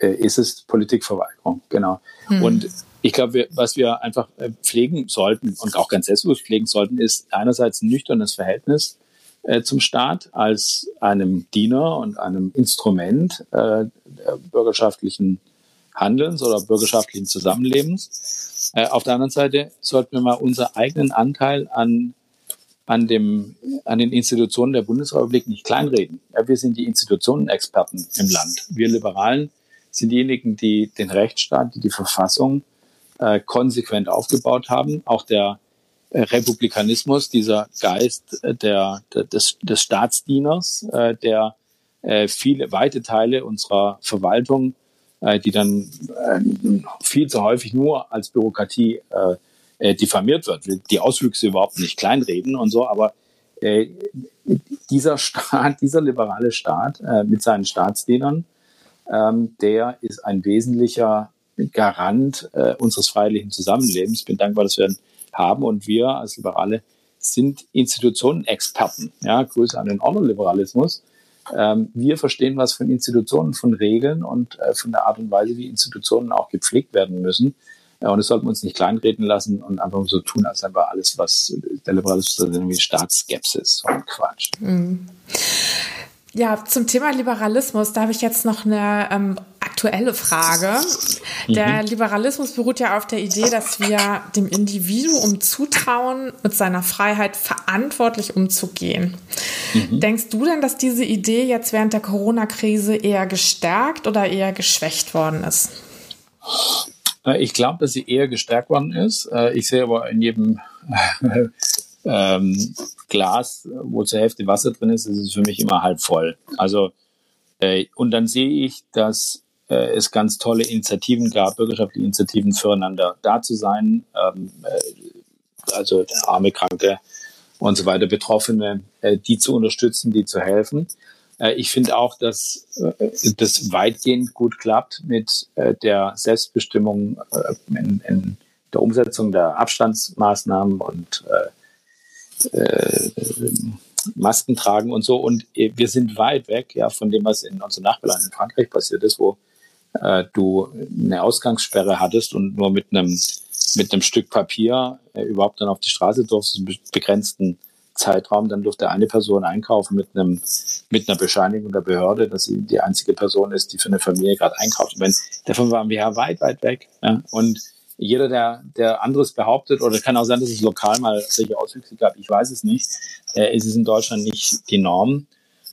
[SPEAKER 2] äh, ist es Politikverweigerung, genau. Mhm. Und ich glaube, was wir einfach äh, pflegen sollten und auch ganz selbstbewusst pflegen sollten, ist einerseits ein nüchternes Verhältnis äh, zum Staat als einem Diener und einem Instrument äh, bürgerschaftlichen Handelns oder bürgerschaftlichen Zusammenlebens. Äh, auf der anderen Seite sollten wir mal unseren eigenen Anteil an, an, dem, an den Institutionen der Bundesrepublik nicht kleinreden. Ja, wir sind die Institutionenexperten im Land. Wir Liberalen sind diejenigen, die den Rechtsstaat, die die Verfassung äh, konsequent aufgebaut haben. Auch der äh, Republikanismus, dieser Geist äh, der, der, des, des Staatsdieners, äh, der äh, viele weite Teile unserer Verwaltung äh, die dann äh, viel zu häufig nur als Bürokratie äh, äh, diffamiert wird. Die Auswüchse überhaupt nicht kleinreden und so, aber äh, dieser Staat, dieser liberale Staat äh, mit seinen Staatsdienern, ähm, der ist ein wesentlicher Garant äh, unseres freiheitlichen Zusammenlebens. Ich bin dankbar, dass wir ihn haben und wir als Liberale sind Institutionenexperten. Ja, Grüße an den Ordnerliberalismus. Ähm, wir verstehen was von Institutionen, von Regeln und äh, von der Art und Weise, wie Institutionen auch gepflegt werden müssen. und das sollten wir uns nicht kleinreden lassen und einfach so tun, als sei alles, was der Liberalismus ist, irgendwie Staatsskepsis und Quatsch. Mhm.
[SPEAKER 1] Ja, zum Thema Liberalismus, da habe ich jetzt noch eine ähm, aktuelle Frage. Der mhm. Liberalismus beruht ja auf der Idee, dass wir dem Individuum zutrauen, mit seiner Freiheit verantwortlich umzugehen. Mhm. Denkst du denn, dass diese Idee jetzt während der Corona-Krise eher gestärkt oder eher geschwächt worden ist?
[SPEAKER 2] Äh, ich glaube, dass sie eher gestärkt worden ist. Äh, ich sehe aber in jedem <laughs> ähm, Glas, wo zur Hälfte Wasser drin ist, ist es für mich immer halb voll. Also Äh, und dann sehe ich, dass äh, es ganz tolle Initiativen gab, bürgerschaftliche Initiativen füreinander da zu sein, ähm, äh, also arme, kranke und so weiter, Betroffene, äh, die zu unterstützen, die zu helfen. Äh, ich finde auch, dass äh, das weitgehend gut klappt mit äh, der Selbstbestimmung äh, in, in der Umsetzung der Abstandsmaßnahmen und äh, äh, Masken tragen und so. Und äh, wir sind weit weg ja, von dem, was in unserem Nachbarland in Frankreich passiert ist, wo äh, du eine Ausgangssperre hattest und nur mit einem mit einem Stück Papier äh, überhaupt dann auf die Straße durfte, einen begrenzten Zeitraum, dann durfte eine Person einkaufen mit einem mit einer Bescheinigung der Behörde, dass sie die einzige Person ist, die für eine Familie gerade einkauft. Und wenn, davon waren wir ja weit, weit weg. Ja? Und jeder, der, der anderes behauptet, oder kann auch sein, dass es lokal mal solche Auswüchse gab, ich weiß es nicht, äh, ist es in Deutschland nicht die Norm,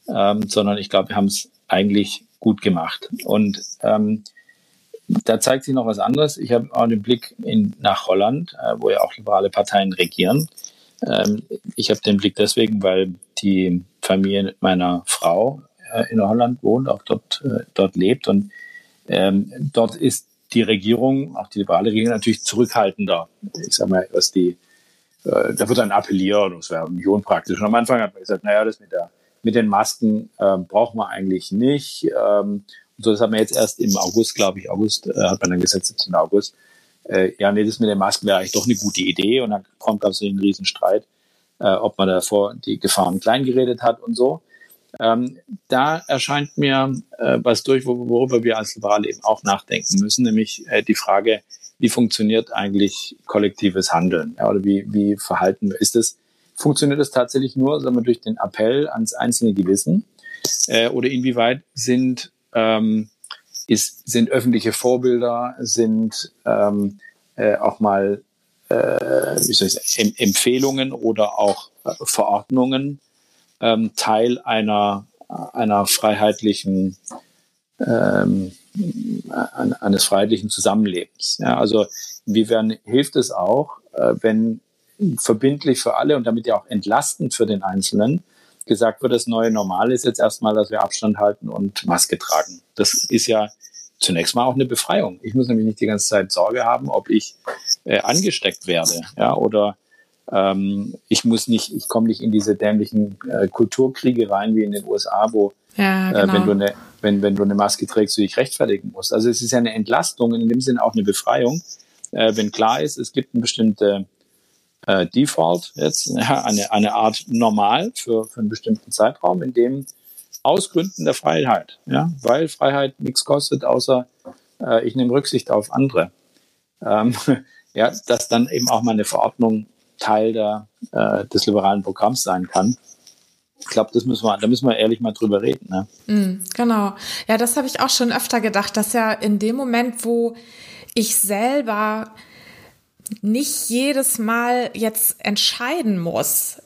[SPEAKER 2] ähm, sondern ich glaube, wir haben es eigentlich gut gemacht. Und ähm, da zeigt sich noch was anderes. Ich habe auch den Blick in, nach Holland, äh, wo ja auch liberale Parteien regieren. Ähm, ich habe den Blick deswegen, weil die Familie meiner Frau äh, in Holland wohnt, auch dort, äh, dort lebt. Und ähm, dort ist die Regierung, auch die liberale Regierung, natürlich zurückhaltender. Ich sage mal, was die, äh, da wird dann appelliert, das wäre nicht unpraktisch. Und am Anfang hat man gesagt, naja, das mit der mit den Masken äh, braucht man eigentlich nicht. Ähm, und so, das hat man jetzt erst im August, glaube ich, August, äh, hat man dann gesagt, 17. August, äh, ja, nee, das mit den Masken wäre eigentlich doch eine gute Idee. Und dann kommt also ein Riesenstreit, äh, ob man davor die Gefahren klein geredet hat und so. Ähm, da erscheint mir äh, was durch, worüber wir als Liberale eben auch nachdenken müssen, nämlich äh, die Frage, wie funktioniert eigentlich kollektives Handeln? Ja, oder wie, wie verhalten wir? Ist es, funktioniert es tatsächlich nur, sagen wir, durch den Appell ans einzelne Gewissen? Äh, oder inwieweit sind ähm, ist, sind öffentliche Vorbilder, sind ähm, äh, auch mal äh, wie soll ich sagen, Empfehlungen oder auch äh, Verordnungen ähm, Teil einer, einer freiheitlichen ähm, eines freiheitlichen Zusammenlebens. Ja, also inwiefern hilft es auch, äh, wenn verbindlich für alle und damit ja auch entlastend für den Einzelnen gesagt wird, das neue Normal ist jetzt erstmal, dass wir Abstand halten und Maske tragen. Das ist ja zunächst mal auch eine Befreiung. Ich muss nämlich nicht die ganze Zeit Sorge haben, ob ich äh, angesteckt werde, ja, oder ähm, ich muss nicht, ich komme nicht in diese dämlichen äh, Kulturkriege rein wie in den USA, wo ja, genau. äh, wenn genau. du eine, wenn, wenn du eine Maske trägst, du dich rechtfertigen musst. Also es ist ja eine Entlastung, in dem Sinne auch eine Befreiung, äh, wenn klar ist, es gibt eine bestimmte äh, Default, jetzt <laughs> ja, eine, eine Art Normal für, für einen bestimmten Zeitraum, in dem aus Gründen der Freiheit, ja, weil Freiheit nichts kostet, außer äh, ich nehme Rücksicht auf andere. Ähm, <laughs> ja, dass dann eben auch mal eine Verordnung Teil der, äh, des liberalen Programms sein kann. Ich glaube, das müssen wir, da müssen wir ehrlich mal drüber reden. Ne?
[SPEAKER 1] Mm, genau. Ja, das habe ich auch schon öfter gedacht, dass ja in dem Moment, wo ich selber nicht jedes Mal jetzt entscheiden muss,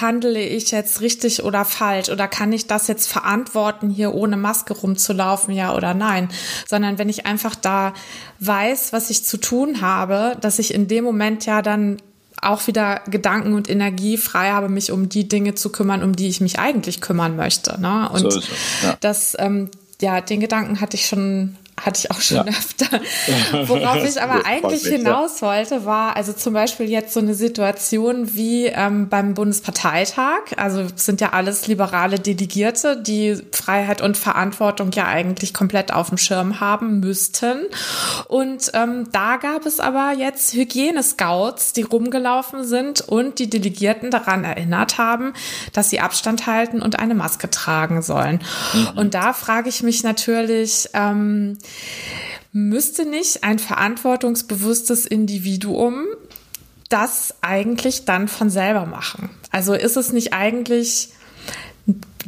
[SPEAKER 1] handle ich jetzt richtig oder falsch oder kann ich das jetzt verantworten, hier ohne Maske rumzulaufen, ja oder nein, sondern wenn ich einfach da weiß, was ich zu tun habe, dass ich in dem Moment ja dann auch wieder Gedanken und Energie frei habe, mich um die Dinge zu kümmern, um die ich mich eigentlich kümmern möchte. Ne? Und so ja. das, ähm, ja, den Gedanken hatte ich schon hatte ich auch schon ja. öfter. <laughs> Worauf ich aber eigentlich mich, hinaus wollte, war also zum Beispiel jetzt so eine Situation wie ähm, beim Bundesparteitag. Also sind ja alles liberale Delegierte, die Freiheit und Verantwortung ja eigentlich komplett auf dem Schirm haben müssten. Und ähm, da gab es aber jetzt Hygienescouts, die rumgelaufen sind und die Delegierten daran erinnert haben, dass sie Abstand halten und eine Maske tragen sollen. Mhm. Und da frage ich mich natürlich, ähm, müsste nicht ein verantwortungsbewusstes Individuum das eigentlich dann von selber machen? Also ist es nicht eigentlich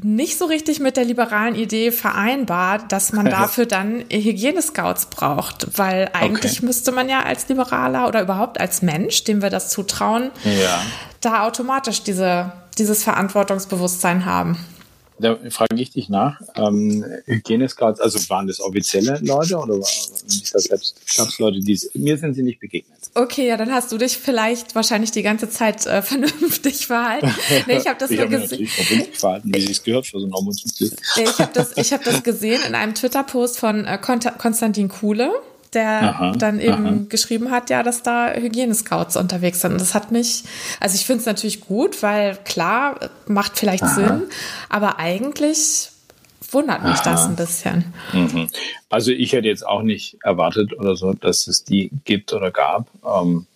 [SPEAKER 1] nicht so richtig mit der liberalen Idee vereinbar, dass man <laughs> dafür dann Hygienescouts braucht, weil eigentlich okay. müsste man ja als Liberaler oder überhaupt als Mensch, dem wir das zutrauen, ja. da automatisch diese, dieses Verantwortungsbewusstsein haben.
[SPEAKER 2] Da frage ich dich nach. Ähm, Hygienescouts, also waren das offizielle Leute oder waren das selbst? Gab es Leute, die mir sind sie nicht begegnet?
[SPEAKER 1] Okay, ja, dann hast du dich vielleicht wahrscheinlich die ganze Zeit äh, <laughs> vernünftig verhalten.
[SPEAKER 2] Nee, ich habe das <laughs> ich nur gesehen. natürlich vernünftig verhalten, wie es gehört für so ein Ombudsmitglied.
[SPEAKER 1] Nee, ich habe das, ich hab das gesehen in einem Twitter-Post von äh, Konstantin Kuhle der aha, dann eben aha. geschrieben hat, ja, dass da Hygienescouts unterwegs sind. Und das hat mich, also ich finde es natürlich gut, weil klar, macht vielleicht aha. Sinn, aber eigentlich wundert mich das ein bisschen.
[SPEAKER 2] Mhm. Also ich hätte jetzt auch nicht erwartet oder so, dass es die gibt oder gab. Ähm,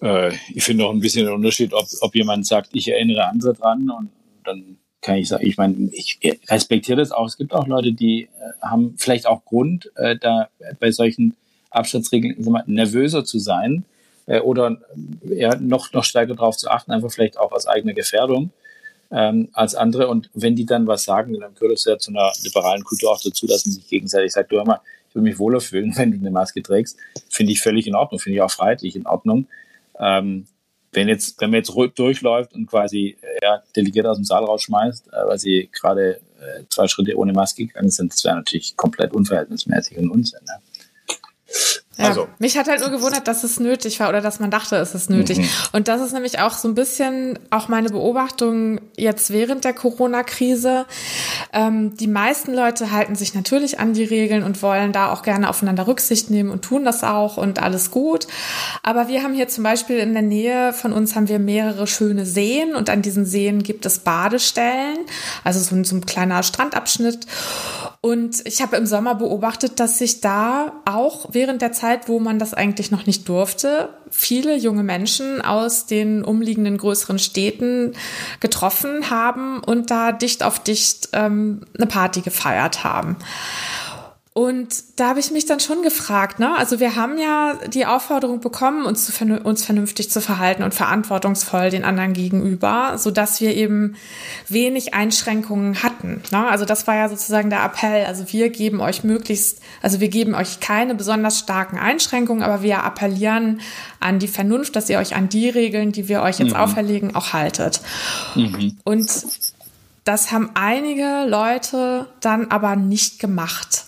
[SPEAKER 2] äh, ich finde auch ein bisschen den Unterschied, ob, ob jemand sagt, ich erinnere andere dran und dann kann ich sagen, ich meine, ich respektiere das auch. Es gibt auch Leute, die äh, haben vielleicht auch Grund, äh, da bei solchen Abstandsregeln mal, nervöser zu sein äh, oder ja, noch, noch stärker darauf zu achten, einfach vielleicht auch aus eigener Gefährdung ähm, als andere. Und wenn die dann was sagen, dann gehört es ja zu einer liberalen Kultur auch dazu, dass man sich gegenseitig sagt, du hör mal, ich würde mich wohler fühlen, <laughs> wenn du eine Maske trägst. Finde ich völlig in Ordnung, finde ich auch freiheitlich in Ordnung. Ähm, wenn jetzt, wenn man jetzt durchläuft und quasi ja, Delegierte aus dem Saal rausschmeißt, äh, weil sie gerade äh, zwei Schritte ohne Maske gegangen sind, das wäre natürlich komplett unverhältnismäßig und Unsinn. Ne?
[SPEAKER 1] Ja, also. Mich hat halt nur gewundert, dass es nötig war oder dass man dachte, es ist nötig. Mhm. Und das ist nämlich auch so ein bisschen auch meine Beobachtung jetzt während der Corona-Krise. Ähm, die meisten Leute halten sich natürlich an die Regeln und wollen da auch gerne aufeinander Rücksicht nehmen und tun das auch und alles gut. Aber wir haben hier zum Beispiel in der Nähe von uns haben wir mehrere schöne Seen und an diesen Seen gibt es Badestellen, also so ein, so ein kleiner Strandabschnitt. Und ich habe im Sommer beobachtet, dass sich da auch während der Zeit, wo man das eigentlich noch nicht durfte, viele junge Menschen aus den umliegenden größeren Städten getroffen haben und da dicht auf dicht ähm, eine Party gefeiert haben. Und da habe ich mich dann schon gefragt, ne? Also wir haben ja die Aufforderung bekommen, uns, zu, uns vernünftig zu verhalten und verantwortungsvoll den anderen gegenüber, so dass wir eben wenig Einschränkungen hatten. Ne? Also das war ja sozusagen der Appell. Also wir geben euch möglichst, also wir geben euch keine besonders starken Einschränkungen, aber wir appellieren an die Vernunft, dass ihr euch an die Regeln, die wir euch jetzt mhm. auferlegen, auch haltet. Mhm. Und das haben einige Leute dann aber nicht gemacht.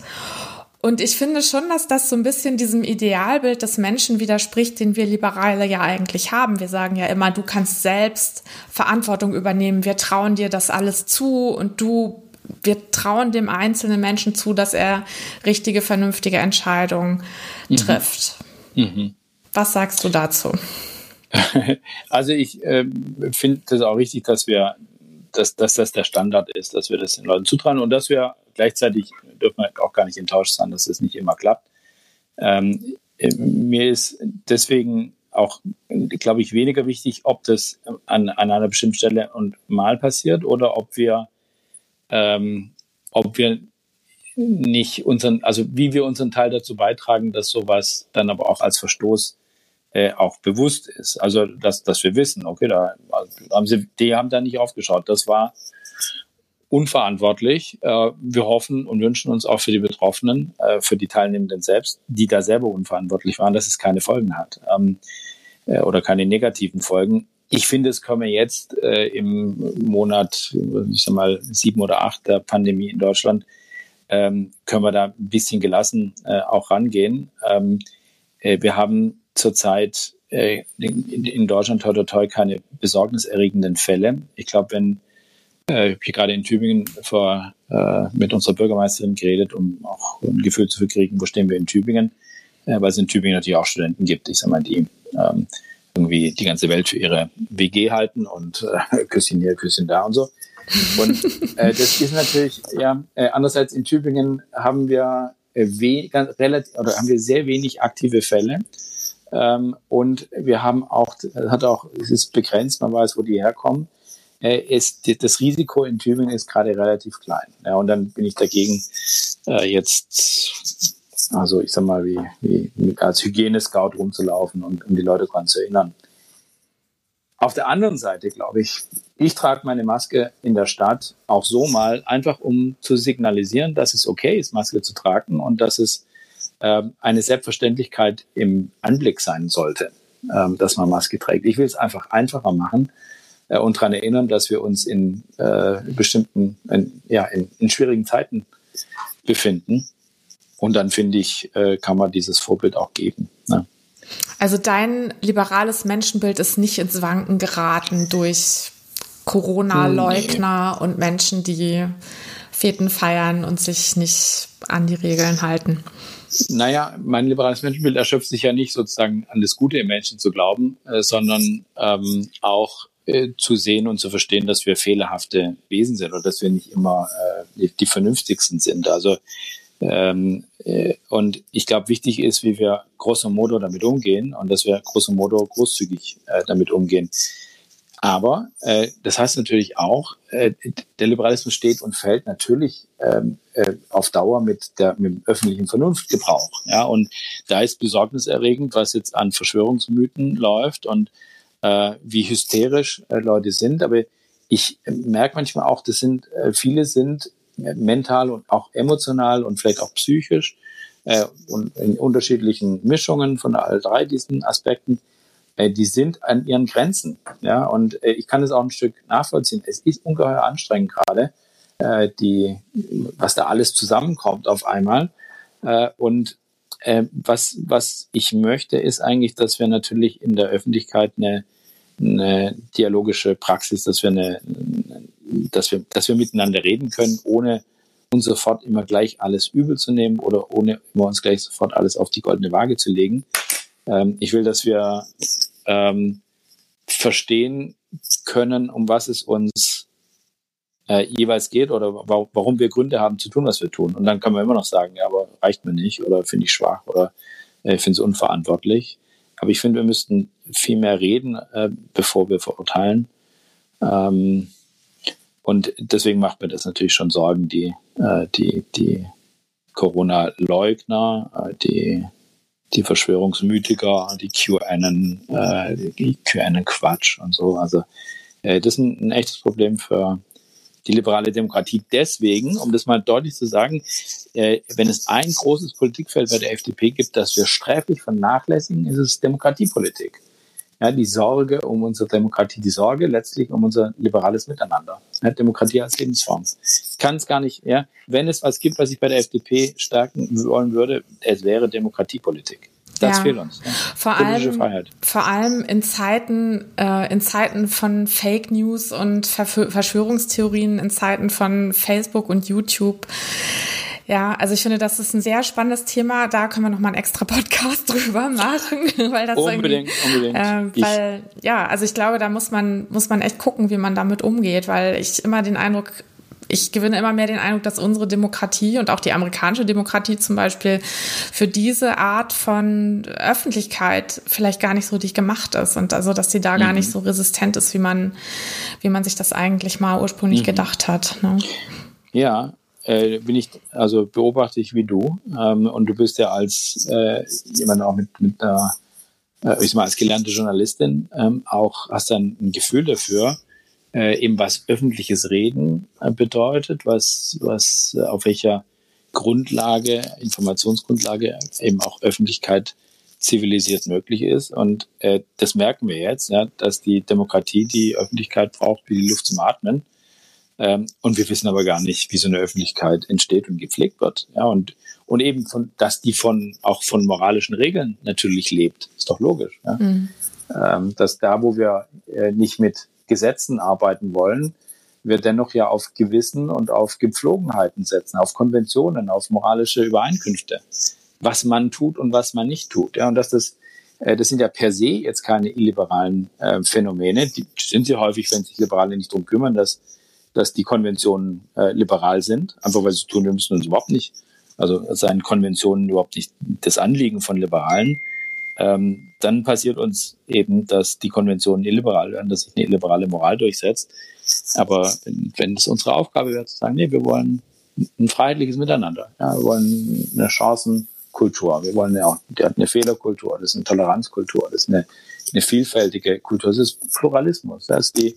[SPEAKER 1] Und ich finde schon, dass das so ein bisschen diesem Idealbild des Menschen widerspricht, den wir Liberale ja eigentlich haben. Wir sagen ja immer, du kannst selbst Verantwortung übernehmen. Wir trauen dir das alles zu und du, wir trauen dem einzelnen Menschen zu, dass er richtige, vernünftige Entscheidungen mhm. trifft. Mhm. Was sagst du dazu? <laughs>
[SPEAKER 2] Also ich äh, finde das auch richtig, dass wir dass, dass das der Standard ist, dass wir das den Leuten zutrauen und dass wir gleichzeitig dürfen wir auch gar nicht enttäuscht sein, dass es nicht immer klappt. Ähm, mir ist deswegen auch, glaube ich, weniger wichtig, ob das an, an einer bestimmten Stelle und mal passiert oder ob wir, ähm, ob wir nicht unseren, also wie wir unseren Teil dazu beitragen, dass sowas dann aber auch als Verstoß äh, auch bewusst ist. Also, dass, dass wir wissen, okay, da haben sie, die haben da nicht aufgeschaut. Das war unverantwortlich. Äh, wir hoffen und wünschen uns auch für die Betroffenen, äh, für die Teilnehmenden selbst, die da selber unverantwortlich waren, dass es keine Folgen hat ähm, äh, oder keine negativen Folgen. Ich finde, es können wir jetzt im Monat, ich sag mal, sieben oder acht der Pandemie in Deutschland, ähm, können wir da ein bisschen gelassen auch rangehen. Ähm, äh, wir haben zurzeit in, Deutschland toi, toi, toi keine besorgniserregenden Fälle. Ich glaube, wenn äh, ich habe hier gerade in Tübingen vor, äh, mit unserer Bürgermeisterin geredet, um auch ein Gefühl zu kriegen, wo stehen wir in Tübingen, äh, weil es in Tübingen natürlich auch Studenten gibt, ich sag mal, die ähm, irgendwie die ganze Welt für ihre WG halten und äh, Küsschen hier, Küsschen da und so. Und äh, das ist natürlich, ja, äh, andererseits in Tübingen haben wir äh, ganz, relativ, oder haben wir sehr wenig aktive Fälle. Ähm, und wir haben auch, hat auch, es ist begrenzt, man weiß, wo die herkommen. Äh, ist, das Risiko in Tübingen ist gerade relativ klein. Ja, und dann bin ich dagegen äh, jetzt, also ich sag mal, wie, wie als Hygienescout rumzulaufen und um die Leute daran zu erinnern. Auf der anderen Seite glaube ich, ich trage meine Maske in der Stadt auch so mal, einfach um zu signalisieren, dass es okay ist, Maske zu tragen und dass es äh, eine Selbstverständlichkeit im Anblick sein sollte, äh, dass man Maske trägt. Ich will es einfach einfacher machen, äh, und daran erinnern, dass wir uns in äh, bestimmten, in, ja, in, in schwierigen Zeiten befinden. Und dann finde ich, äh, kann man dieses Vorbild auch geben. Ne?
[SPEAKER 1] Also dein liberales Menschenbild ist nicht ins Wanken geraten durch Corona-Leugner nee. und Menschen, die Feten feiern und sich nicht an die Regeln halten.
[SPEAKER 2] Naja, mein liberales Menschenbild erschöpft sich ja nicht sozusagen an das Gute im Menschen zu glauben, äh, sondern ähm, auch äh, zu sehen und zu verstehen, dass wir fehlerhafte Wesen sind oder dass wir nicht immer äh, die, vernünftigsten sind. Also ähm, äh, und ich glaube, wichtig ist, wie wir grosso modo damit umgehen und dass wir grosso modo großzügig äh, damit umgehen. Aber äh, das heißt natürlich auch, äh, der Liberalismus steht und fällt natürlich ähm, äh, auf Dauer mit, der, mit dem öffentlichen Vernunftgebrauch. Ja? Und da ist besorgniserregend, was jetzt an Verschwörungsmythen läuft und äh, wie hysterisch äh, Leute sind. Aber ich merke manchmal auch, das sind äh, viele sind mental und auch emotional und vielleicht auch psychisch äh, und in unterschiedlichen Mischungen von all drei diesen Aspekten, äh, die sind an ihren Grenzen. Ja, und äh, ich kann es auch ein Stück nachvollziehen. Es ist ungeheuer anstrengend gerade, äh, die, was da alles zusammenkommt auf einmal. Äh, und äh, was, was ich möchte, ist eigentlich, dass wir natürlich in der Öffentlichkeit eine, eine dialogische Praxis, dass wir eine, dass wir, dass wir miteinander reden können, ohne uns sofort immer gleich alles übel zu nehmen oder ohne immer uns gleich sofort alles auf die goldene Waage zu legen. Ähm, ich will, dass wir ähm, verstehen können, um was es uns äh, jeweils geht oder wa warum wir Gründe haben zu tun, was wir tun. Und dann können wir immer noch sagen, ja, aber reicht mir nicht oder finde ich schwach oder äh, finde es unverantwortlich. Aber ich finde, wir müssten viel mehr reden, äh, bevor wir verurteilen. Ähm, und deswegen macht mir das natürlich schon Sorgen, die, äh, die, die Corona-Leugner, äh, die, die Verschwörungsmythiker, die QAnon, äh, die QAnon-Quatsch und so. Also äh, das ist ein, ein echtes Problem für die liberale Demokratie. Deswegen, um das mal deutlich zu sagen, äh, wenn es ein großes Politikfeld bei der FDP gibt, das wir sträflich vernachlässigen, ist es Demokratiepolitik ja, die Sorge um unsere Demokratie, die Sorge letztlich um unser liberales Miteinander. Ja, Demokratie als Lebensform. Ich kann es gar nicht, ja, wenn es was gibt, was ich bei der FDP stärken wollen würde, es wäre Demokratiepolitik. Das ja. fehlt uns. Ja.
[SPEAKER 1] Vor allem, Freiheit. vor allem in Zeiten, äh, in Zeiten von Fake News und Verschwörungstheorien, in Zeiten von Facebook und YouTube ja, also ich finde, das ist ein sehr spannendes Thema. Da können wir noch mal einen extra Podcast <laughs> drüber machen, weil das unbedingt, unbedingt. Äh, weil ich. ja, also ich glaube, da muss man muss man echt gucken, wie man damit umgeht, weil ich immer den Eindruck ich gewinne immer mehr den Eindruck, dass unsere Demokratie und auch die amerikanische Demokratie zum Beispiel für diese Art von Öffentlichkeit vielleicht gar nicht so richtig gemacht ist und also, dass sie da mhm. gar nicht so resistent ist, wie man, wie man sich das eigentlich mal ursprünglich mhm. gedacht hat. Ne?
[SPEAKER 2] Ja, äh, bin ich, also beobachte ich wie du. Ähm, und du bist ja als äh, jemand auch mit, mit einer, äh, ich sag mal, als gelernte Journalistin ähm, auch, hast dann ein Gefühl dafür, äh, eben was öffentliches Reden äh, bedeutet, was, was äh, auf welcher Grundlage, Informationsgrundlage eben auch Öffentlichkeit zivilisiert möglich ist. Und äh, das merken wir jetzt, ja, dass die Demokratie die Öffentlichkeit braucht wie die Luft zum Atmen. Ähm, und wir wissen aber gar nicht, wie so eine Öffentlichkeit entsteht und gepflegt wird. Ja, und, und eben von, dass die von, auch von moralischen Regeln natürlich lebt. Ist doch logisch. Ja? Mhm. Ähm, dass da, wo wir äh, nicht mit Gesetzen arbeiten wollen, wir dennoch ja auf Gewissen und auf Gepflogenheiten setzen, auf Konventionen, auf moralische Übereinkünfte, was man tut und was man nicht tut. Ja, und dass das, äh, das sind ja per se jetzt keine illiberalen äh, Phänomene. Die sind sie häufig, wenn sich Liberale nicht drum kümmern, dass dass die Konventionen äh, liberal sind, einfach weil sie tun, wir müssen uns überhaupt nicht, also seien Konventionen überhaupt nicht das Anliegen von Liberalen, ähm, dann passiert uns eben, dass die Konventionen illiberal werden, dass sich eine illiberale Moral durchsetzt. Aber wenn, wenn es unsere Aufgabe wäre zu sagen, nee, wir wollen ein freiheitliches Miteinander, ja, wir wollen eine Chancenkultur, wir wollen ja hat eine Fehlerkultur, das ist eine Toleranzkultur, das ist eine, eine vielfältige Kultur, das ist Pluralismus, das ist die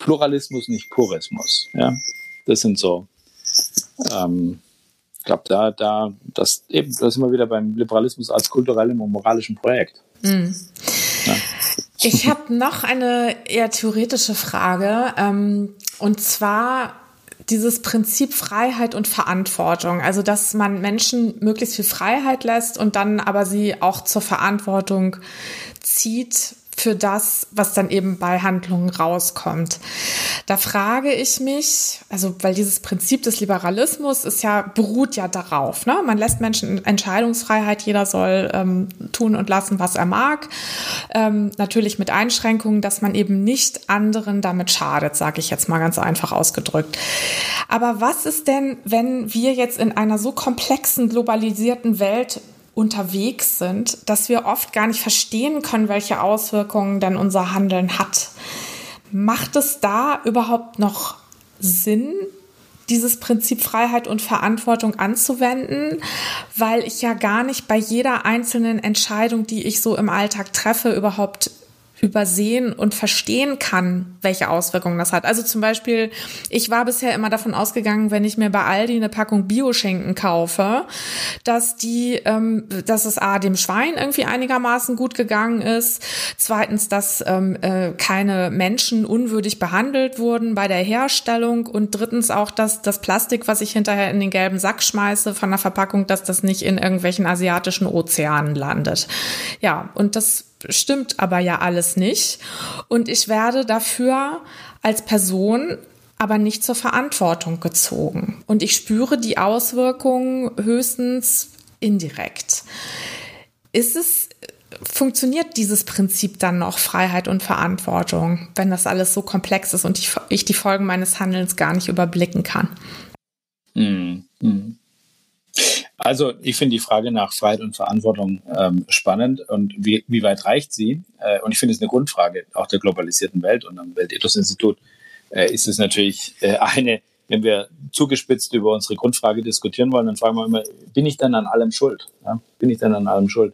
[SPEAKER 2] Pluralismus, nicht Purismus. Ja, das sind so. Ähm, glaube, da, da, das eben, das sind wir wieder beim Liberalismus als kulturellem und moralischen Projekt. Mhm.
[SPEAKER 1] Ja. Ich habe noch eine eher theoretische Frage. Ähm, und zwar dieses Prinzip Freiheit und Verantwortung. Also, dass man Menschen möglichst viel Freiheit lässt und dann aber sie auch zur Verantwortung zieht für das, was dann eben bei Handlungen rauskommt. Da frage ich mich, also weil dieses Prinzip des Liberalismus ist ja beruht ja darauf, ne? Man lässt Menschen Entscheidungsfreiheit, jeder soll ähm, tun und lassen, was er mag. Ähm, natürlich mit Einschränkungen, dass man eben nicht anderen damit schadet, sage ich jetzt mal ganz einfach ausgedrückt. Aber was ist denn, wenn wir jetzt in einer so komplexen, globalisierten Welt unterwegs sind, dass wir oft gar nicht verstehen können, welche Auswirkungen denn unser Handeln hat. Macht es da überhaupt noch Sinn, dieses Prinzip Freiheit und Verantwortung anzuwenden, weil ich ja gar nicht bei jeder einzelnen Entscheidung, die ich so im Alltag treffe, überhaupt übersehen und verstehen kann, welche Auswirkungen das hat. Also zum Beispiel, ich war bisher immer davon ausgegangen, wenn ich mir bei Aldi eine Packung Bioschinken kaufe, dass die, ähm, dass es a dem Schwein irgendwie einigermaßen gut gegangen ist, zweitens, dass ähm, äh, keine Menschen unwürdig behandelt wurden bei der Herstellung und drittens auch, dass das Plastik, was ich hinterher in den gelben Sack schmeiße von der Verpackung, dass das nicht in irgendwelchen asiatischen Ozeanen landet. Ja, und das stimmt aber ja alles nicht. Und ich werde dafür als Person aber nicht zur Verantwortung gezogen. Und ich spüre die Auswirkungen höchstens indirekt. Ist es, funktioniert dieses Prinzip dann noch Freiheit und Verantwortung, wenn das alles so komplex ist und ich, ich die Folgen meines Handelns gar nicht überblicken kann?
[SPEAKER 2] Mm, mm. Also ich finde die Frage nach Freiheit und Verantwortung ähm, spannend und wie, wie weit reicht sie? Äh, und ich finde es eine Grundfrage auch der globalisierten Welt und am Weltethos-Institut äh, ist es natürlich äh, eine, wenn wir zugespitzt über unsere Grundfrage diskutieren wollen, dann fragen wir immer, bin ich dann an allem schuld? Ja? Bin ich dann an allem schuld?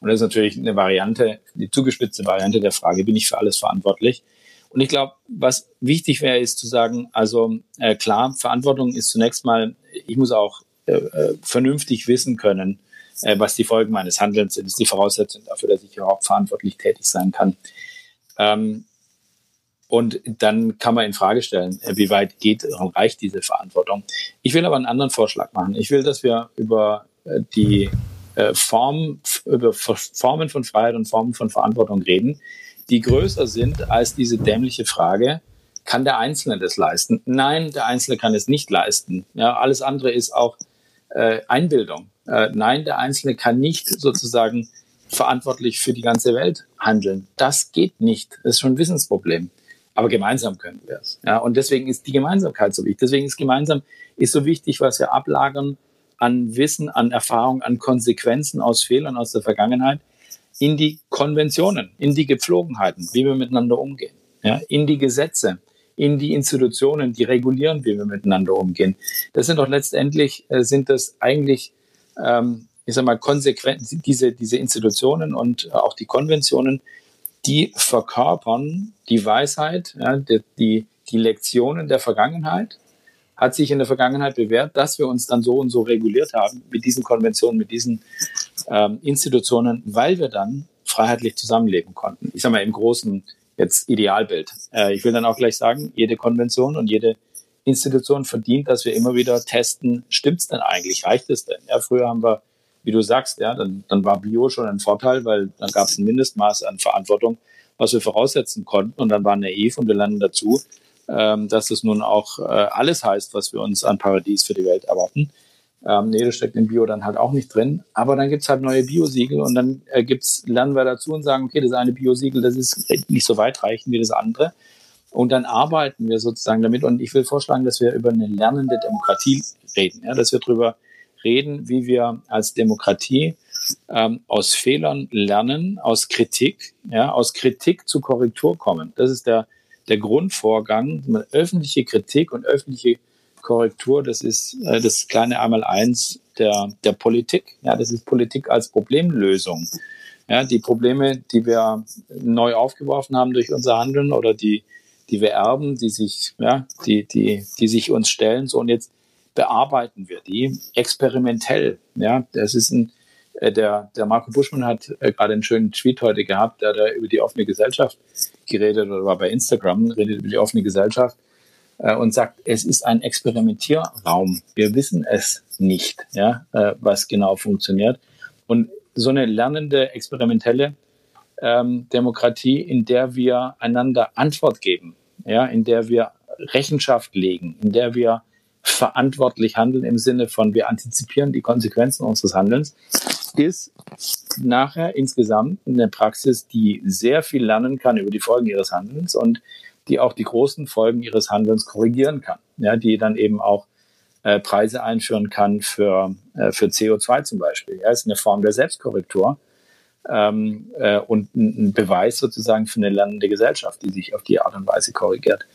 [SPEAKER 2] Und das ist natürlich eine Variante, die zugespitzte Variante der Frage, bin ich für alles verantwortlich? Und ich glaube, was wichtig wäre, ist zu sagen, also äh, klar, Verantwortung ist zunächst mal, ich muss auch äh, vernünftig wissen können, äh, was die Folgen meines Handelns sind. Ist die Voraussetzung dafür, dass ich überhaupt verantwortlich tätig sein kann. Ähm, und dann kann man in Frage stellen, äh, wie weit geht und reicht diese Verantwortung. Ich will aber einen anderen Vorschlag machen. Ich will, dass wir über äh, die Form, über Formen von Freiheit und Formen von Verantwortung reden, die größer sind als diese dämliche Frage, kann der Einzelne das leisten? Nein, der Einzelne kann es nicht leisten. Ja, alles andere ist auch äh, Einbildung. Äh, nein, der Einzelne kann nicht sozusagen verantwortlich für die ganze Welt handeln. Das geht nicht. Das ist schon ein Wissensproblem. Aber gemeinsam können wir es. Ja, und deswegen ist die Gemeinsamkeit so wichtig. Deswegen ist gemeinsam ist so wichtig, was wir ablagern an Wissen, an Erfahrung, an Konsequenzen aus Fehlern aus der Vergangenheit in die Konventionen, in die Gepflogenheiten, wie wir miteinander umgehen, ja, in die Gesetze, in die Institutionen, die regulieren, wie wir miteinander umgehen. Das sind doch letztendlich, äh, sind das eigentlich, ähm, ich sag mal, konsequent, diese, diese Institutionen und auch die Konventionen, die verkörpern die Weisheit, ja, die, die, die Lektionen der Vergangenheit, hat sich in der Vergangenheit bewährt, dass wir uns dann so und so reguliert haben mit diesen Konventionen, mit diesen ähm, Institutionen, weil wir dann freiheitlich zusammenleben konnten. Ich sage mal im großen jetzt Idealbild. Äh, ich will dann auch gleich sagen, jede Konvention und jede Institution verdient, dass wir immer wieder testen, stimmt's denn eigentlich, reicht es denn? Ja, früher haben wir, wie du sagst, ja, dann, dann war Bio schon ein Vorteil, weil dann gab es ein Mindestmaß an Verantwortung, was wir voraussetzen konnten und dann waren naiv und wir lernen dazu, ähm, dass es nun auch äh, alles heißt, was wir uns an Paradies für die Welt erwarten. Ähm, nee, das steckt im Bio dann halt auch nicht drin. Aber dann gibt's halt neue Biosiegel und dann äh, gibt's, lernen wir dazu und sagen, okay, das eine Biosiegel, das ist nicht so weitreichend wie das andere. Und dann arbeiten wir sozusagen damit. Und ich will vorschlagen, dass wir über eine lernende Demokratie reden. Ja, dass wir darüber reden, wie wir als Demokratie ähm, aus Fehlern lernen, aus Kritik, ja, aus Kritik zu Korrektur kommen. Das ist der, der Grundvorgang, öffentliche Kritik und öffentliche Korrektur, das ist äh, das kleine Einmaleins der, der Politik. Ja, das ist Politik als Problemlösung. Ja, die Probleme, die wir neu aufgeworfen haben durch unser Handeln oder die, die wir erben, die sich, ja, die, die, die sich uns stellen, so und jetzt bearbeiten wir die experimentell. Ja, das ist ein, äh, der, der Marco Buschmann hat äh, gerade einen schönen Tweet heute gehabt, der da über die offene Gesellschaft geredet oder war bei Instagram, redet über die offene Gesellschaft äh, und sagt, es ist ein Experimentierraum. Wir wissen es nicht, ja, äh, was genau funktioniert. Und so eine lernende, experimentelle ähm, Demokratie, in der wir einander Antwort geben, ja, in der wir Rechenschaft legen, in der wir verantwortlich handeln im Sinne von wir antizipieren die Konsequenzen unseres Handelns, ist nachher insgesamt eine Praxis, die sehr viel lernen kann über die Folgen ihres Handelns und die auch die großen Folgen ihres Handelns korrigieren kann, ja, die dann eben auch äh, Preise einführen kann für, äh, für CO2 zum Beispiel. Ja, ist eine Form der Selbstkorrektur ähm, äh, und ein, ein Beweis sozusagen für eine lernende Gesellschaft, die sich auf die Art und Weise korrigiert.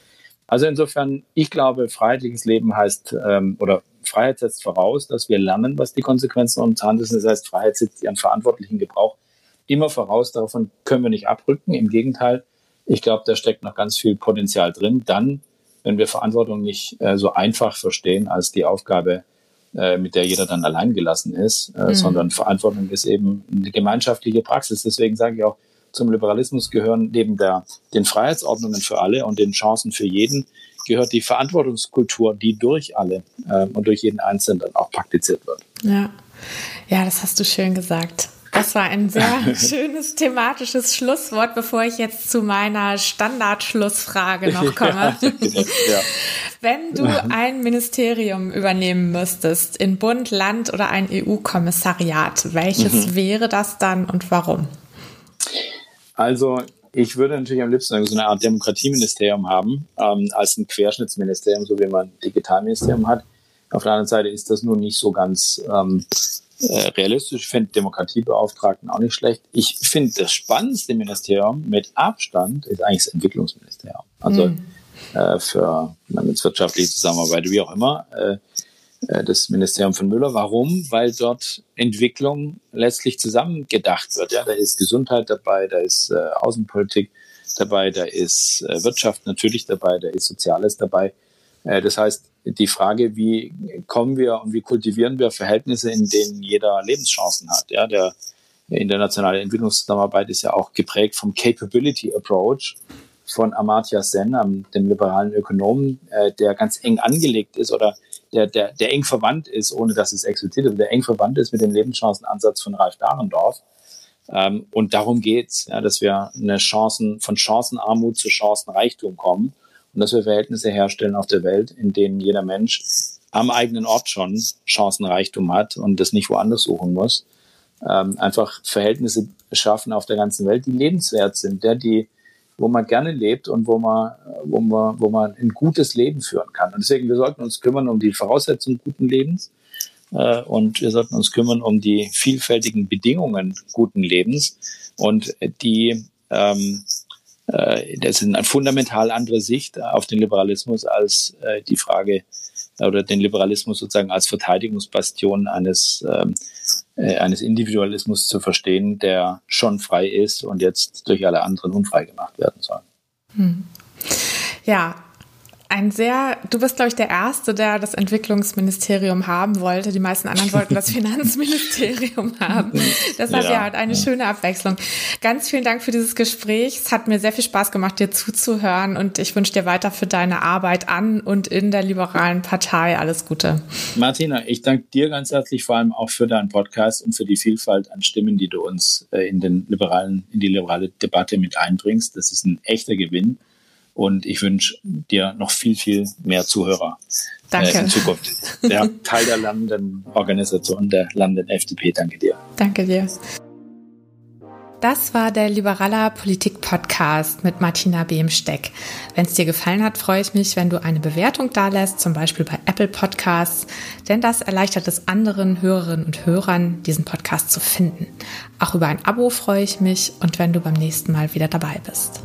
[SPEAKER 2] Also insofern, ich glaube, freiheitliches Leben heißt, ähm, oder Freiheit setzt voraus, dass wir lernen, was die Konsequenzen unseres Handelns sind. Das heißt, Freiheit setzt ihren verantwortlichen Gebrauch immer voraus. Davon können wir nicht abrücken. Im Gegenteil, ich glaube, da steckt noch ganz viel Potenzial drin. Dann, wenn wir Verantwortung nicht äh, so einfach verstehen als die Aufgabe, äh, mit der jeder dann allein gelassen ist, äh, mhm. sondern Verantwortung ist eben eine gemeinschaftliche Praxis. Deswegen sage ich auch, zum Liberalismus gehören neben der, den Freiheitsordnungen für alle und den Chancen für jeden, gehört die Verantwortungskultur, die durch alle äh, und durch jeden Einzelnen dann auch praktiziert wird.
[SPEAKER 1] Ja. ja, das hast du schön gesagt. Das war ein sehr <laughs> schönes thematisches Schlusswort, bevor ich jetzt zu meiner Standardschlussfrage noch komme. Ja, <laughs> ja. Wenn du ein Ministerium übernehmen müsstest, in Bund, Land oder ein EU-Kommissariat, welches mhm. wäre das dann und warum?
[SPEAKER 2] Also ich würde natürlich am liebsten so eine Art Demokratieministerium haben, ähm, als ein Querschnittsministerium, so wie man ein Digitalministerium hat. Auf der anderen Seite ist das nun nicht so ganz ähm, äh, realistisch. Ich finde Demokratiebeauftragten auch nicht schlecht. Ich finde das spannendste Ministerium mit Abstand ist eigentlich das Entwicklungsministerium. Also mhm. äh, für wirtschaftliche Zusammenarbeit, wie auch immer. Äh, äh, das Ministerium von Müller. Warum? Weil dort Entwicklung letztlich zusammengedacht wird. Ja, da ist Gesundheit dabei, da ist äh, Außenpolitik dabei, da ist äh, Wirtschaft natürlich dabei, da ist Soziales dabei. Äh, das heißt, die Frage, wie kommen wir und wie kultivieren wir Verhältnisse, in denen jeder Lebenschancen hat. Ja, der internationale Entwicklungszusammenarbeit ist ja auch geprägt vom Capability Approach von Amartya Sen, dem liberalen Ökonomen, äh, der ganz eng angelegt ist oder der, der, der eng verwandt ist, ohne dass es explizit ist, der eng verwandt ist mit dem Lebenschancenansatz von Ralf Dahrendorf. Ähm, und darum geht's, ja, dass wir eine Chancen, von Chancenarmut zu Chancenreichtum kommen und dass wir Verhältnisse herstellen auf der Welt, in denen jeder Mensch am eigenen Ort schon Chancenreichtum hat und das nicht woanders suchen muss. Ähm, einfach Verhältnisse schaffen auf der ganzen Welt, die lebenswert sind, der die wo man gerne lebt und wo man, wo man, wo man ein gutes Leben führen kann. Und deswegen, wir sollten uns kümmern um die Voraussetzungen guten Lebens äh, und wir sollten uns kümmern um die vielfältigen Bedingungen guten Lebens und die ähm, äh, das ist eine fundamental andere Sicht auf den Liberalismus als äh, die Frage oder den Liberalismus sozusagen als Verteidigungsbastion eines, ähm, äh, eines Individualismus zu verstehen, der schon frei ist und jetzt durch alle anderen unfrei gemacht werden soll. Hm.
[SPEAKER 1] Ja, ein sehr, du bist, glaube ich, der Erste, der das Entwicklungsministerium haben wollte. Die meisten anderen wollten das <laughs> Finanzministerium haben. <laughs> Deshalb ja, ja halt eine ja. schöne Abwechslung. Ganz vielen Dank für dieses Gespräch. Es hat mir sehr viel Spaß gemacht, dir zuzuhören und ich wünsche dir weiter für deine Arbeit an und in der liberalen Partei alles Gute.
[SPEAKER 2] Martina, ich danke dir ganz herzlich vor allem auch für deinen Podcast und für die Vielfalt an Stimmen, die du uns äh, in den liberalen, in die liberale Debatte mit einbringst. Das ist ein echter Gewinn. Und ich wünsche dir noch viel, viel mehr Zuhörer Danke. Äh, in Zukunft. Der <laughs> Teil der lernenden Organisation, der lernenden FDP. Danke dir.
[SPEAKER 1] Danke dir. Das war der Liberaler Politik Podcast mit Martina Behmsteck. Wenn es dir gefallen hat, freue ich mich, wenn du eine Bewertung dalässt, zum Beispiel bei Apple Podcasts, denn das erleichtert es anderen Hörerinnen und Hörern, diesen Podcast zu finden. Auch über ein Abo freue ich mich und wenn du beim nächsten Mal wieder dabei bist.